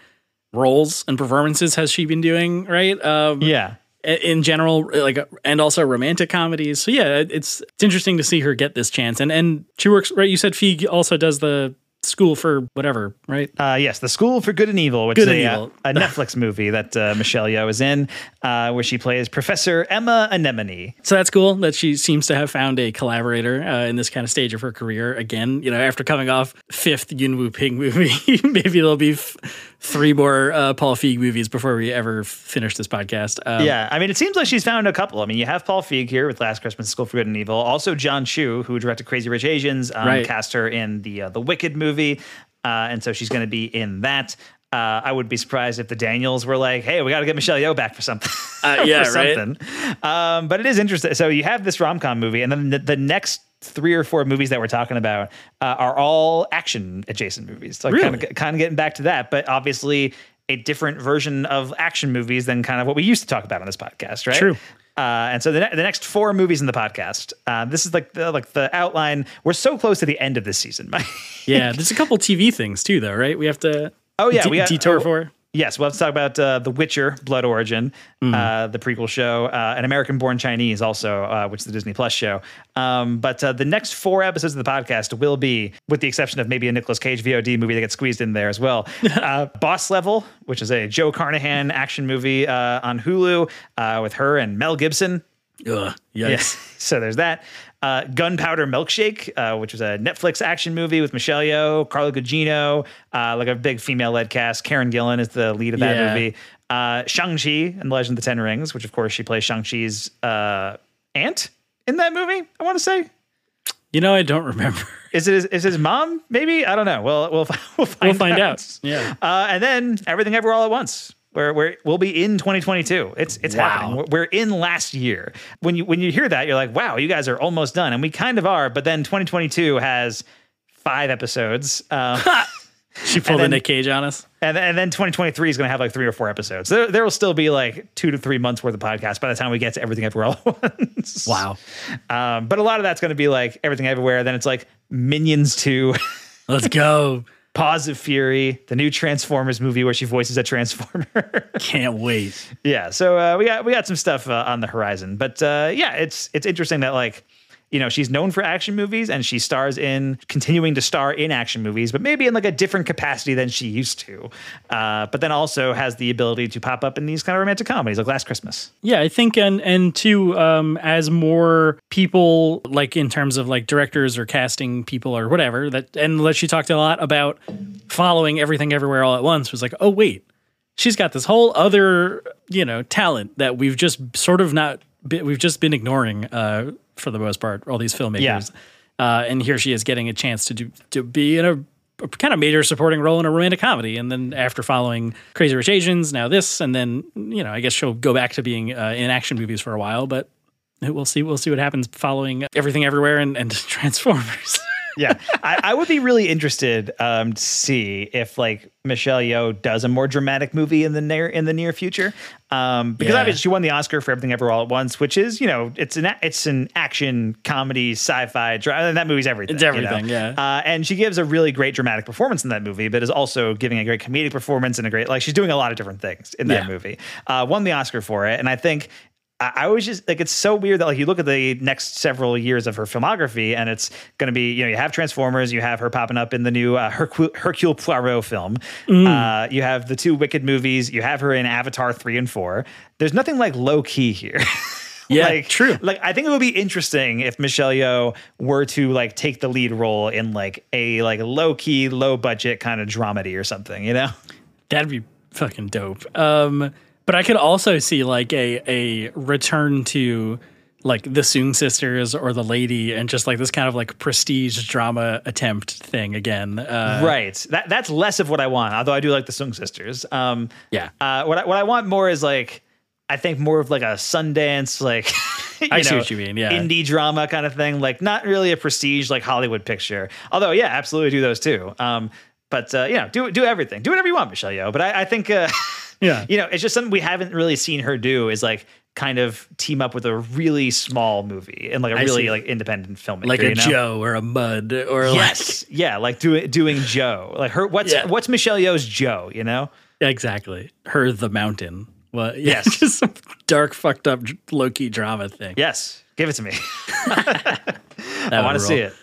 roles and performances has she been doing, right? Um Yeah. in general like and also romantic comedies. So yeah, it's it's interesting to see her get this chance. And and she works right you said Feig also does the school for whatever, right? Uh, yes, The School for Good and Evil, which Good is a, uh, a Netflix movie that uh, Michelle Yeoh is in, uh, where she plays Professor Emma Anemone. So that's cool that she seems to have found a collaborator uh, in this kind of stage of her career. Again, you know, after coming off fifth Yuen Woo-ping movie, maybe there'll be f- three more uh, Paul Feig movies before we ever finish this podcast. Um, yeah, I mean, it seems like she's found a couple. I mean, you have Paul Feig here with Last Christmas, School for Good and Evil. Also, Jon Chu, who directed Crazy Rich Asians, um, Right. cast her in the uh, the Wicked movie, uh, and so she's going to be in that. Uh, I would be surprised if the Daniels were like, "Hey, we got to get Michelle Yeoh back for something." Uh, yeah, for right. something. Um, but it is interesting. So you have this rom com movie, and then the, the next three or four movies that we're talking about uh, are all action adjacent movies. So kind Really? of kind of getting back to that, but obviously a different version of action movies than kind of what we used to talk about on this podcast, right? True. Uh, and so the, ne- the next four movies in the podcast, uh, this is like the like the outline. We're so close to the end of this season. yeah. There's a couple TV things too, though, right? We have to. Oh yeah, de- we got detour oh, for. Yes, we'll have to talk about uh, The Witcher: Blood Origin, uh, the prequel show, uh, and American Born Chinese, also, uh, which is the Disney Plus show. Um, but uh, the next four episodes of the podcast will be, with the exception of maybe a Nicolas Cage VOD movie that gets squeezed in there as well. uh, Boss Level, which is a Joe Carnahan action movie uh, on Hulu uh, with her and Mel Gibson. Ugh, Yeah. So there's that. Uh, Gunpowder Milkshake, uh, which was a Netflix action movie with Michelle Yeoh, Carla Gugino, uh, like a big female-led cast. Karen Gillan is the lead of that Yeah. movie. Uh, Shang-Chi and the Legend of the Ten Rings, which of course she plays Shang-Chi's uh, aunt in that movie, I want to say. You know, I don't remember. Is it his, is his mom? Maybe I don't know. Well, we'll we'll find, We'll find out. Yeah. Uh, and then everything ever all at once. Where, where we'll be in 2022. It's it's Wow. happening. We're- We're in last year. When you when you hear that, you're like, wow, you guys are almost done, and we kind of are. But then 2022 has five episodes. Um, She pulled then- a Nick Cage on us. and, and then 2023 is going to have like three or four episodes. There, there will still be like two to three months worth of podcast by the time we get to everything everywhere all at once. Wow. Um, but a lot of that's going to be like everything everywhere. Then it's like Minions 2, Let's go. Paws of Fury, the new Transformers movie where she voices a Transformer. Can't wait. yeah, so uh, we got we got some stuff uh, on the horizon. But uh, yeah, it's it's interesting that like you know she's known for action movies and she stars in continuing to star in action movies, but maybe in like a different capacity than she used to. Uh, but then also has the ability to pop up in these kind of romantic comedies like Last Christmas. Yeah, I think and and too um as more people like in terms of like directors or casting people or whatever that and let she talked a lot about following everything everywhere all at once was like, "Oh wait. She's got this whole other, you know, talent that we've just sort of not we've just been ignoring uh for the most part all these filmmakers." Yeah. Uh and here she is getting a chance to do to be in a a kind of major supporting role in a romantic comedy. And then after following Crazy Rich Asians, now this, and then you know, I guess she'll go back to being uh, in action movies for a while. But we'll see. We'll see what happens following Everything Everywhere and, and Transformers. Yeah, I, I would be really interested um, to see if like Michelle Yeoh does a more dramatic movie in the near in the near future, um, because Yeah. obviously she won the Oscar for Everything Ever All at Once, which is you know it's an it's an action comedy sci-fi drama. And that movie's everything. It's you know? everything, yeah. Uh, and she gives a really great dramatic performance in that movie, but is also giving a great comedic performance and a great like she's doing a lot of different things in that Yeah. movie. Uh, won the Oscar for it, and I think. I was just like, it's so weird that like you look at the next several years of her filmography, and it's going to be, you know, you have Transformers, you have her popping up in the new uh, Hercule, Hercule Poirot film, Mm. uh, you have the two Wicked movies, you have her in Avatar three and four. There's nothing like low key here. Yeah, like, true. Like I think it would be interesting if Michelle Yeoh were to like take the lead role in like a like low key, low budget kind of dramedy or something, you know? That'd be fucking dope. Um, but I could also see like a a return to like the Soong sisters or the lady and just like this kind of like prestige drama attempt thing again. Uh, right. That that's less of what I want. Although I do like the Soong sisters. Um, Yeah. Uh, what I, what I want more is like I think more of like a Sundance like. you I see what you mean, yeah. Indie drama kind of thing, like not really a prestige like Hollywood picture. Although, yeah, absolutely do those too. Um, but uh, you know, do do everything, do whatever you want, Michelle Yeoh. But I, I think, uh, Yeah. you know, it's just something we haven't really seen her do. Is like kind of team up with a really small movie and like a I really see. like independent filmmaker, Like a you know? Joe or a Mud or Yes, yeah, like doing doing Joe. Like her, what's Yeah. what's Michelle Yeoh's Joe? You know? exactly her the mountain. Well, yeah, Yes. just some dark, fucked up, low key drama thing. Yes, give it to me. I want to see it.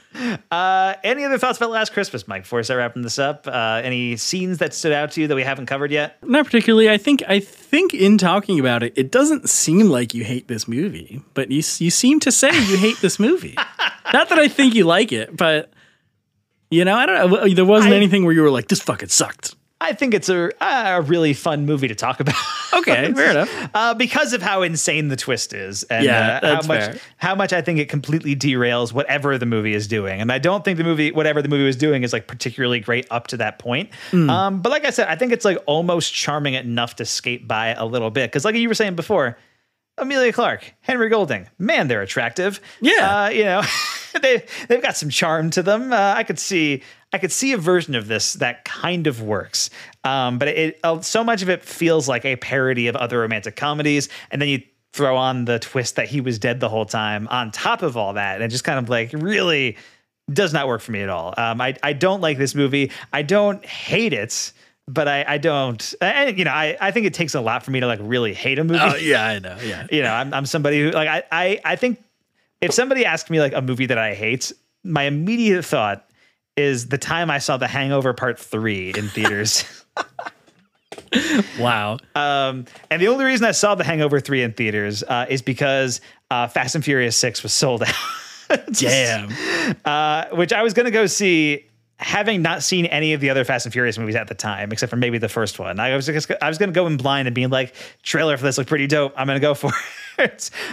Uh, any other thoughts about Last Christmas, Mike? Before I start wrapping this up, uh, any scenes that stood out to you that we haven't covered yet? Not particularly. I think. I think in talking about it, it doesn't seem like you hate this movie, but you you seem to say you hate this movie. Not that I think you like it, but you know, I don't know. There wasn't I- anything where you were like, "This fucking sucked." I think it's a, a really fun movie to talk about. Okay, fair enough. Uh, because of how insane the twist is, and Yeah, uh, how much fair. how much I think it completely derails whatever the movie is doing. And I don't think the movie, whatever the movie was doing, is like particularly great up to that point. Hmm. Um, but like I said, I think it's like almost charming enough to skate by a little bit. Because like you were saying before, Emilia Clarke, Henry Golding, man, they're attractive. Yeah. uh, you know, they they've got some charm to them. Uh, I could see I could see a version of this that kind of works. Um, but it uh, so much of it feels like a parody of other romantic comedies, and then you throw on the twist that he was dead the whole time on top of all that, and it just kind of like really does not work for me at all. Um, I I don't like this movie. I don't hate it. But I, I don't, and you know, I, I think it takes a lot for me to like really hate a movie Oh yeah, I know. Yeah, you know, I'm, I'm somebody who like I, I I think if somebody asked me like a movie that I hate, my immediate thought is the time I saw The Hangover Part Three in theaters. wow. um, and the only reason I saw The Hangover Three in theaters uh, is because uh, Fast and Furious Six was sold out. Damn. uh, which I was going to go see. Having not seen any of the other Fast and Furious movies at the time, except for maybe the first one, I was just, I was going to go in blind and being like, "Trailer for this looked pretty dope. I'm going to go for it."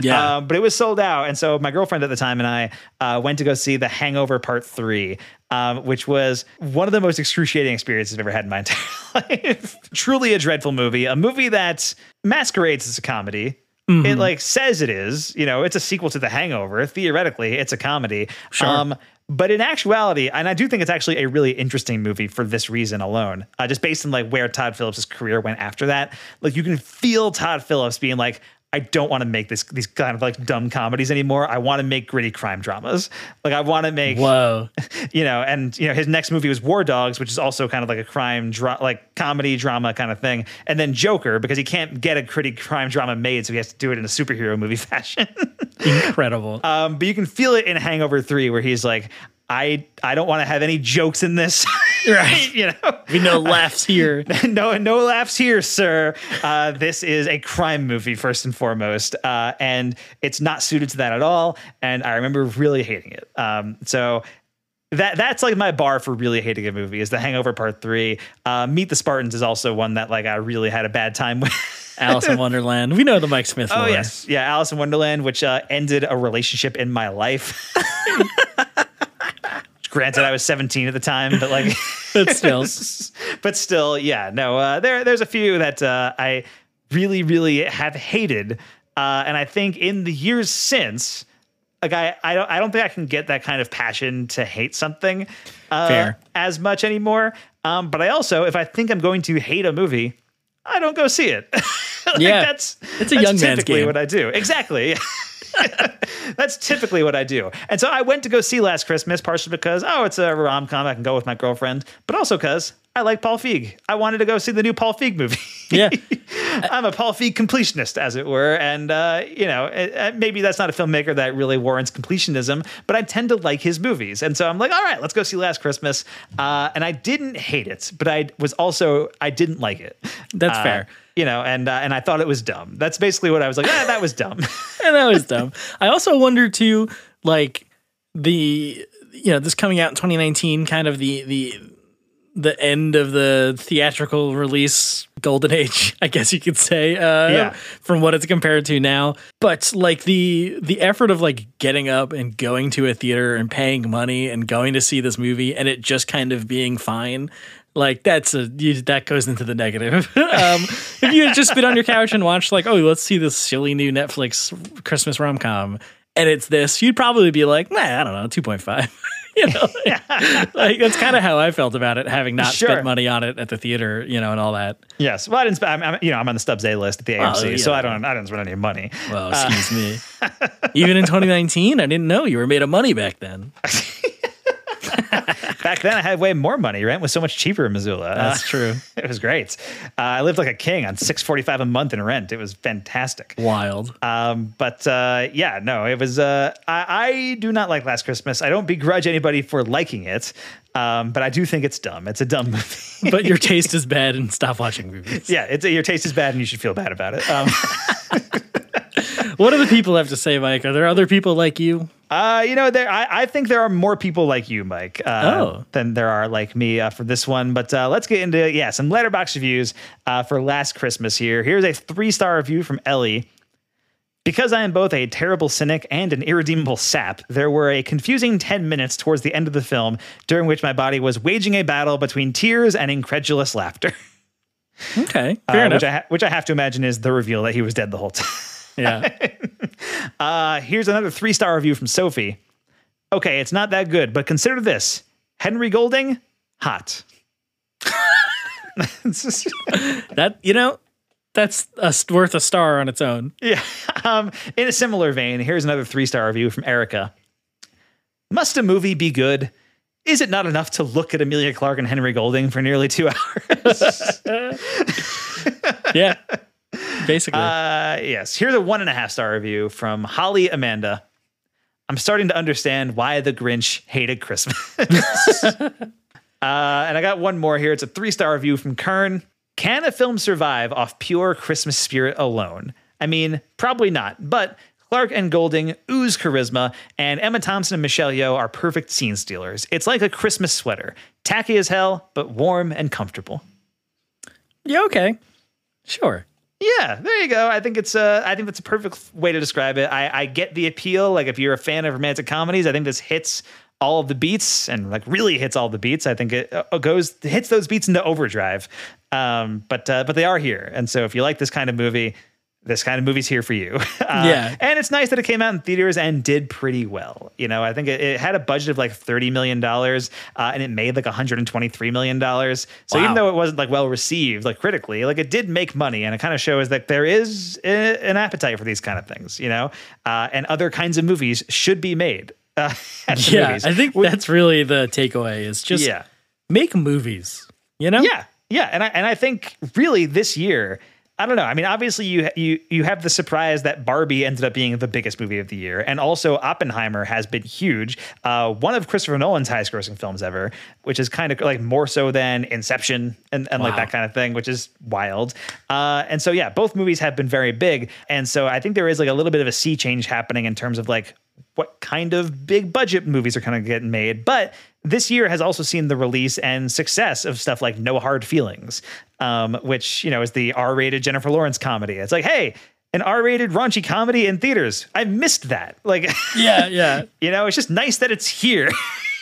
Yeah. Um, but it was sold out, and so my girlfriend at the time and I uh, went to go see The Hangover Part Three, um, which was one of the most excruciating experiences I've ever had in my entire life. Truly a dreadful movie, a movie that masquerades as a comedy. It like says it is, you know, it's a sequel to The Hangover. Theoretically, it's a comedy. Sure. Um, but in actuality, and I do think it's actually a really interesting movie for this reason alone, uh, just based on like where Todd Phillips' career went after that. Like you can feel Todd Phillips being like, I don't want to make this these kind of like dumb comedies anymore. I want to make gritty crime dramas. Like I want to make Whoa. you know, and you know, his next movie was War Dogs, which is also kind of like a crime, dra- like comedy drama kind of thing, and then Joker because he can't get a gritty crime drama made, so he has to do it in a superhero movie fashion. Incredible. um, but you can feel it in Hangover Three, where he's like, I I don't want to have any jokes in this. Right. you know. we know laughs here. no, no laughs here, sir. Uh, this is a crime movie first and foremost, uh, and it's not suited to that at all. And I remember really hating it. Um, so that that's like my bar for really hating a movie is The Hangover Part Three. Uh, Meet the Spartans is also one that like I really had a bad time with. Alice in Wonderland. We know the Mike Smith. Oh lore. yes, yeah, Alice in Wonderland, which uh, ended a relationship in my life. Granted, I was 17 at the time, but like, But still. but still, yeah, no. Uh, there, there's a few that uh, I really, really have hated, uh, and I think in the years since, like I, I don't I don't think I can get that kind of passion to hate something uh, Fair. as much anymore. Um, but I also, if I think I'm going to hate a movie, I don't go see it. Like, Yeah. that's It's a that's young man's typically game. what I do. Exactly. That's typically what I do. And so I went to go see Last Christmas, partially because, oh, it's a rom com. I can go with my girlfriend, but also because I like Paul Feig. I wanted to go see the new Paul Feig movie. Yeah. I'm a Paul Feig completionist, as it were. And, uh, you know, it, uh, maybe that's not a filmmaker that really warrants completionism, but I tend to like his movies. And so I'm like, all right, let's go see Last Christmas. Uh, and I didn't hate it, but I was also, I didn't like it. That's Uh, fair. You know, and uh, and I thought it was dumb. That's basically what I was like. Ah, that was dumb. and that was dumb. I also wonder too, like the you know this coming out in 2019, kind of the the the end of the theatrical release golden age, I guess you could say. Uh, Yeah. From what it's compared to now, but like the the effort of like getting up and going to a theater and paying money and going to see this movie and it just kind of being fine. Like that's a you, that goes into the negative. um, if you had just been on your couch and watched like, oh, let's see this silly new Netflix Christmas rom com, and it's this, you'd probably be like, nah, I don't know, two point five. you know, like, like, that's kind of how I felt about it, having not Sure. spent money on it at the theater, you know, and all that. Yes. Well, I didn't. sp- I'm, I'm, you know, I'm on the Stubs A list at the AMC, yeah. so I don't. I didn't spend any money. Well, excuse me. Even in 2019, I didn't know you were made of money back then. Back then, I had way more money. Rent was so much cheaper in Missoula. That's Uh, true. it was great. Uh, I lived like a king on six forty five a month in rent. It was fantastic. Wild. Um, but uh, yeah, no, it was. Uh, I, I do not like Last Christmas. I don't begrudge anybody for liking it, um, but I do think it's dumb. It's a dumb movie. But your taste is bad and stop watching movies. yeah, it's your taste is bad, and you should feel bad about it. Um, What do the people have to say, Mike? Are there other people like you? Uh, you know, there. I, I think there are more people like you, Mike, uh, Oh. than there are like me uh, for this one. But uh, let's get into yeah some Letterboxd reviews uh, for Last Christmas. Here, here's a three star review from Ellie. Because I am both a terrible cynic and an irredeemable sap, there were a confusing 10 minutes towards the end of the film during which my body was waging a battle between tears and incredulous laughter. Okay, Uh, fair enough. which, I ha- which I have to imagine is the reveal that he was dead the whole time. yeah. Uh, here's another three star review from Sophie. Okay, it's not that good, but consider this Henry Golding, hot. That you know, that's a, worth a star on its own. yeah. Um, in a similar vein, here's another three star review from Erica. Must a movie be good? Is it not enough to look at Emilia Clarke and Henry Golding for nearly two hours? Yeah, basically. Uh, yes. Here's a one and a half star review from Holly Amanda. I'm starting to understand why the Grinch hated Christmas. uh, and I got one more here. It's a three star review from Kern. Can a film survive off pure Christmas spirit alone? I mean, probably not, but Clarke and Golding ooze charisma, and Emma Thompson and Michelle Yeoh are perfect scene stealers. It's like a Christmas sweater, tacky as hell, but warm and comfortable. yeah, okay, sure. Yeah, there you go. I think it's uh I think that's a perfect way to describe it. I, I get the appeal. Like if you're a fan of romantic comedies, I think this hits all of the beats and like really hits all the beats. I think it uh, goes hits those beats into overdrive. Um, but uh, but they are here, and so if you like this kind of movie, this kind of movie's here for you. Uh, Yeah. and it's nice that it came out in theaters and did pretty well. You know, I think it, it had a budget of like thirty million dollars, uh, and it made like one hundred and twenty three million dollars. So even though it wasn't like well received, like critically, like it did make money, and it kind of shows that there is a, an appetite for these kind of things. You know, uh, and other kinds of movies should be made. Uh, Yeah, movies. I think that's really the takeaway. Is just Yeah. make movies. You know. Yeah, yeah, and I and I think really this year, I don't know. I mean, obviously you you you have the surprise that Barbie ended up being the biggest movie of the year, and also Oppenheimer has been huge. Uh, one of Christopher Nolan's highest grossing films ever, which is kind of like more so than Inception and, and like that kind of thing, which is wild. Uh, and so yeah, both movies have been very big, and so I think there is like a little bit of a sea change happening in terms of like what kind of big budget movies are kind of getting made. But this year has also seen the release and success of stuff like No Hard Feelings, um, which, you know, is the R rated Jennifer Lawrence comedy. It's like, hey, an R rated raunchy comedy in theaters. I missed that. Like, Yeah, yeah. you know, it's just nice that it's here.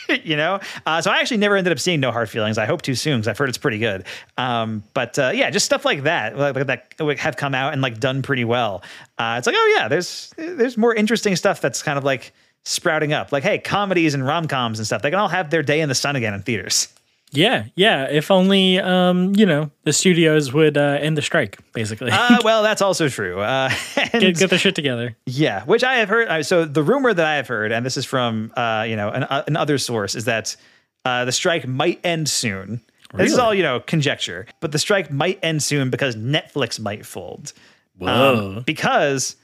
you know, uh, so I actually never ended up seeing No Hard Feelings. I hope too soon because I've heard it's pretty good. Um, but uh, yeah, just stuff like that, like, like that have come out and like done pretty well. Uh, it's like, oh yeah, there's there's more interesting stuff that's kind of like sprouting up. Like, hey, comedies and rom coms and stuff, they can all have their day in the sun again in theaters. Yeah, yeah. If only, um, you know, the studios would uh, end the strike, basically. Uh, well, that's also true. Uh, get, get their shit together. Yeah, which I have heard. So the rumor that I have heard, and this is from uh, you know an, uh, another source, is that uh, the strike might end soon. This is all you know conjecture, but the strike might end soon because Netflix might fold. Um, Whoa. because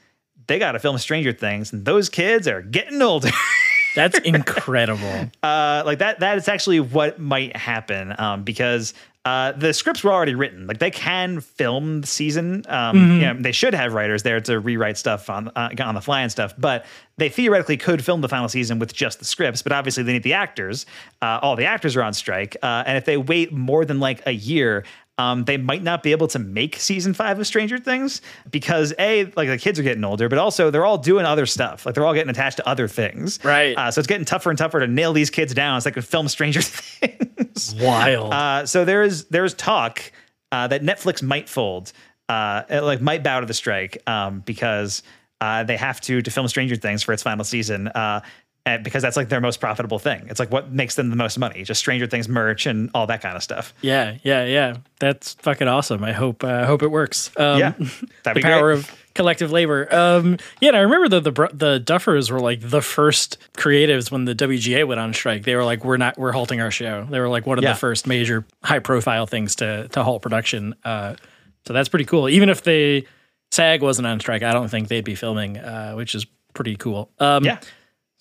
they got to film Stranger Things, and those kids are getting older. That's incredible. uh, like that. That is actually what might happen um, because. Uh, the scripts were already written. Like they can film the season. Um, Mhm. you know, they should have writers there to rewrite stuff on uh, on the fly and stuff. But they theoretically could film the final season with just the scripts. But obviously, they need the actors. Uh, all the actors are on strike, uh, and if they wait more than like a year. Um, they might not be able to make season five of Stranger Things because a like the kids are getting older, but also they're all doing other stuff. Like they're all getting attached to other things, right? Uh, so it's getting tougher and tougher to nail these kids down so they can film Stranger Things. Wild. Uh, so there is there's talk uh, that Netflix might fold, uh, it, like might bow to the strike um, because uh, they have to to film Stranger Things for its final season. Uh, and because that's like their most profitable thing. It's like what makes them the most money, just Stranger Things merch and all that kind of stuff. Yeah, yeah, yeah. That's fucking awesome. I hope uh, I hope it works. Um, Yeah, the power great. of collective labor. Um, yeah, and I remember the, the the Duffers were like the first creatives when the WGA went on strike. They were like, "We're not, we're halting our show." They were like one of Yeah. the first major high profile things to to halt production. Uh, so that's pretty cool. Even if they SAG wasn't on strike, I don't think they'd be filming, uh, which is pretty cool. Um, yeah.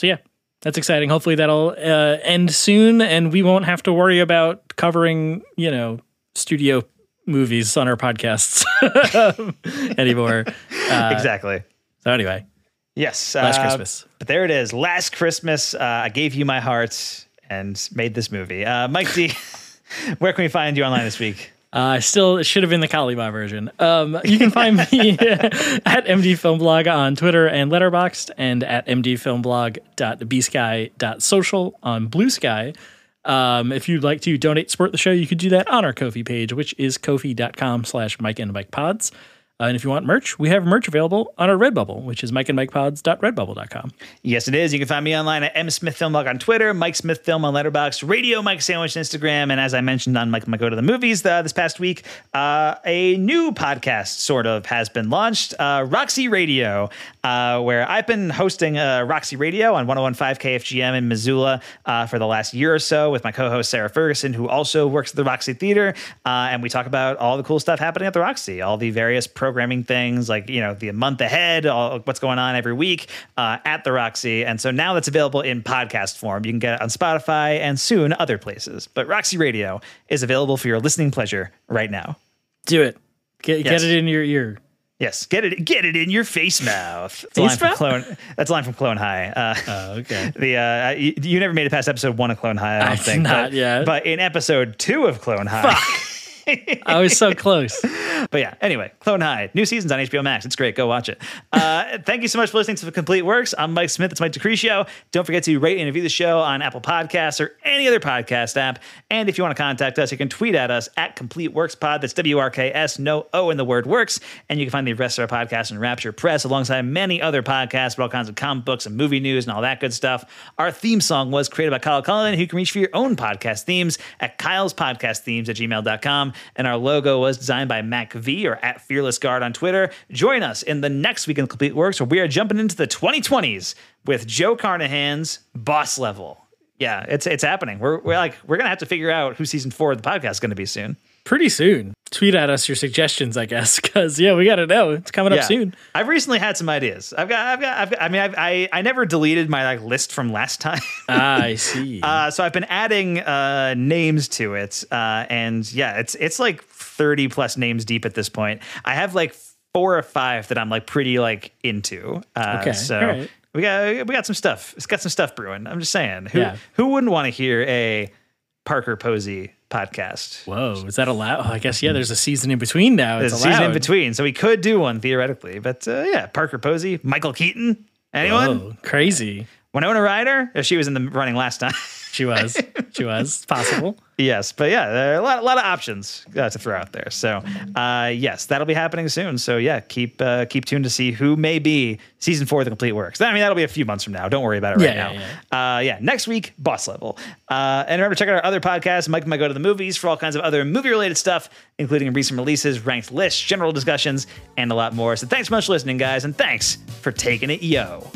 So yeah, that's exciting. Hopefully that'll uh, end soon, and we won't have to worry about covering, you know, studio movies on our podcasts anymore. Uh, exactly. So anyway, Yes. Last uh, Christmas. But there it is. Last Christmas, uh, I gave you my heart and made this movie. Uh, Mike D, where can we find you online this week? Uh, still, should have been the Kalima version. Um, you can find me at MD Film Blog on Twitter and Letterboxd, and at mdfilmblog.bsky.social on Blue Sky. Um, if you'd like to donate, support the show, you could do that on our Ko-fi page, which is kofi.com slash Mike and Mike Pods. Uh, and if you want merch, we have merch available on our Redbubble, which is mikeandmikepods.redbubble.com. Yes, it is. You can find me online at msmithfilmblog on Twitter, Mike Smith Film on Letterboxd, Radio Mike Sandwich on Instagram, and as I mentioned on Mike Mike Go to the Movies uh, this past week, uh, a new podcast sort of has been launched, uh, Roxy Radio, where I've been hosting Roxy Radio on 1015 KFGM in Missoula for the last year or so with my co-host Sarah Ferguson, who also works at the Roxy Theater, and we talk about all the cool stuff happening at the Roxy, all the various programming things like you know the month ahead, all, what's going on every week uh, at the Roxy, and so now that's available in podcast form. You can get it on Spotify and soon other places. But Roxy Radio is available for your listening pleasure right now. Do it. Get, Yes. get it in your ear. Yes, get it, get it in your face mouth. That's a Face line from? Clone. That's a line from Clone High. Uh, oh, okay. The uh, you, you never made it past episode one of Clone High. I don't I think. not but, yet. But in episode two of Clone High. I was so close. But yeah, anyway, Clone High, new seasons on HBO Max. It's great. Go watch it. Uh, thank you so much for listening to The Complete Works. I'm Mike Smith. It's Mike Decretio. Don't forget to rate and review the show on Apple Podcasts or any other podcast app. And if you want to contact us, you can tweet at us at Complete Works Pod. That's W R K S, no O in the word works. And you can find the rest of our podcast on Rapture Press alongside many other podcasts with all kinds of comic books and movie news and all that good stuff. Our theme song was created by Kyle Cullen, who you can reach for your own podcast themes at Kyle's Podcast Themes at gmail.com. And our logo was designed by Mac V or at Fearless Guard on Twitter. Join us in the next week in Complete Works where we are jumping into the 2020s with Joe Carnahan's Boss Level. Yeah, it's it's happening. We're, we're like we're gonna have to figure out who season four of the podcast is gonna be soon. Pretty soon. Tweet at us your suggestions, I guess, because yeah, we got to know. It's coming Yeah. up soon. I've recently had some ideas. I've got, I've got, I've got I mean, I've, I, I never deleted my like list from last time. Ah, I see. Uh, so I've been adding uh, names to it, uh, and yeah, it's it's like thirty plus names deep at this point. I have like four or five that I'm like pretty like into. Uh, Okay, so we got we got some stuff. It's got some stuff brewing. I'm just saying, who Yeah. who wouldn't want to hear a Parker Posey podcast? Whoa, is that allowed? Oh, I guess yeah. There's a season in between now. There's It's a season in between, so we could do one theoretically. But uh, yeah, Parker Posey, Michael Keaton, anyone? Whoa, crazy. Winona Ryder, if she was in the running last time. She was. She was. Possible. Yes, but yeah, there are a lot, a lot of options uh, to throw out there. So, uh, yes, that'll be happening soon. So, yeah, keep uh, keep tuned to see who may be season four of the complete works. I mean, that'll be a few months from now. Don't worry about it right Yeah, now. yeah, Uh, yeah, next week, boss level. Uh, and remember check out our other podcasts. Mike might go to the movies for all kinds of other movie related stuff, including recent releases, ranked lists, general discussions, and a lot more. So, thanks so much for listening, guys, and thanks for taking it, yo.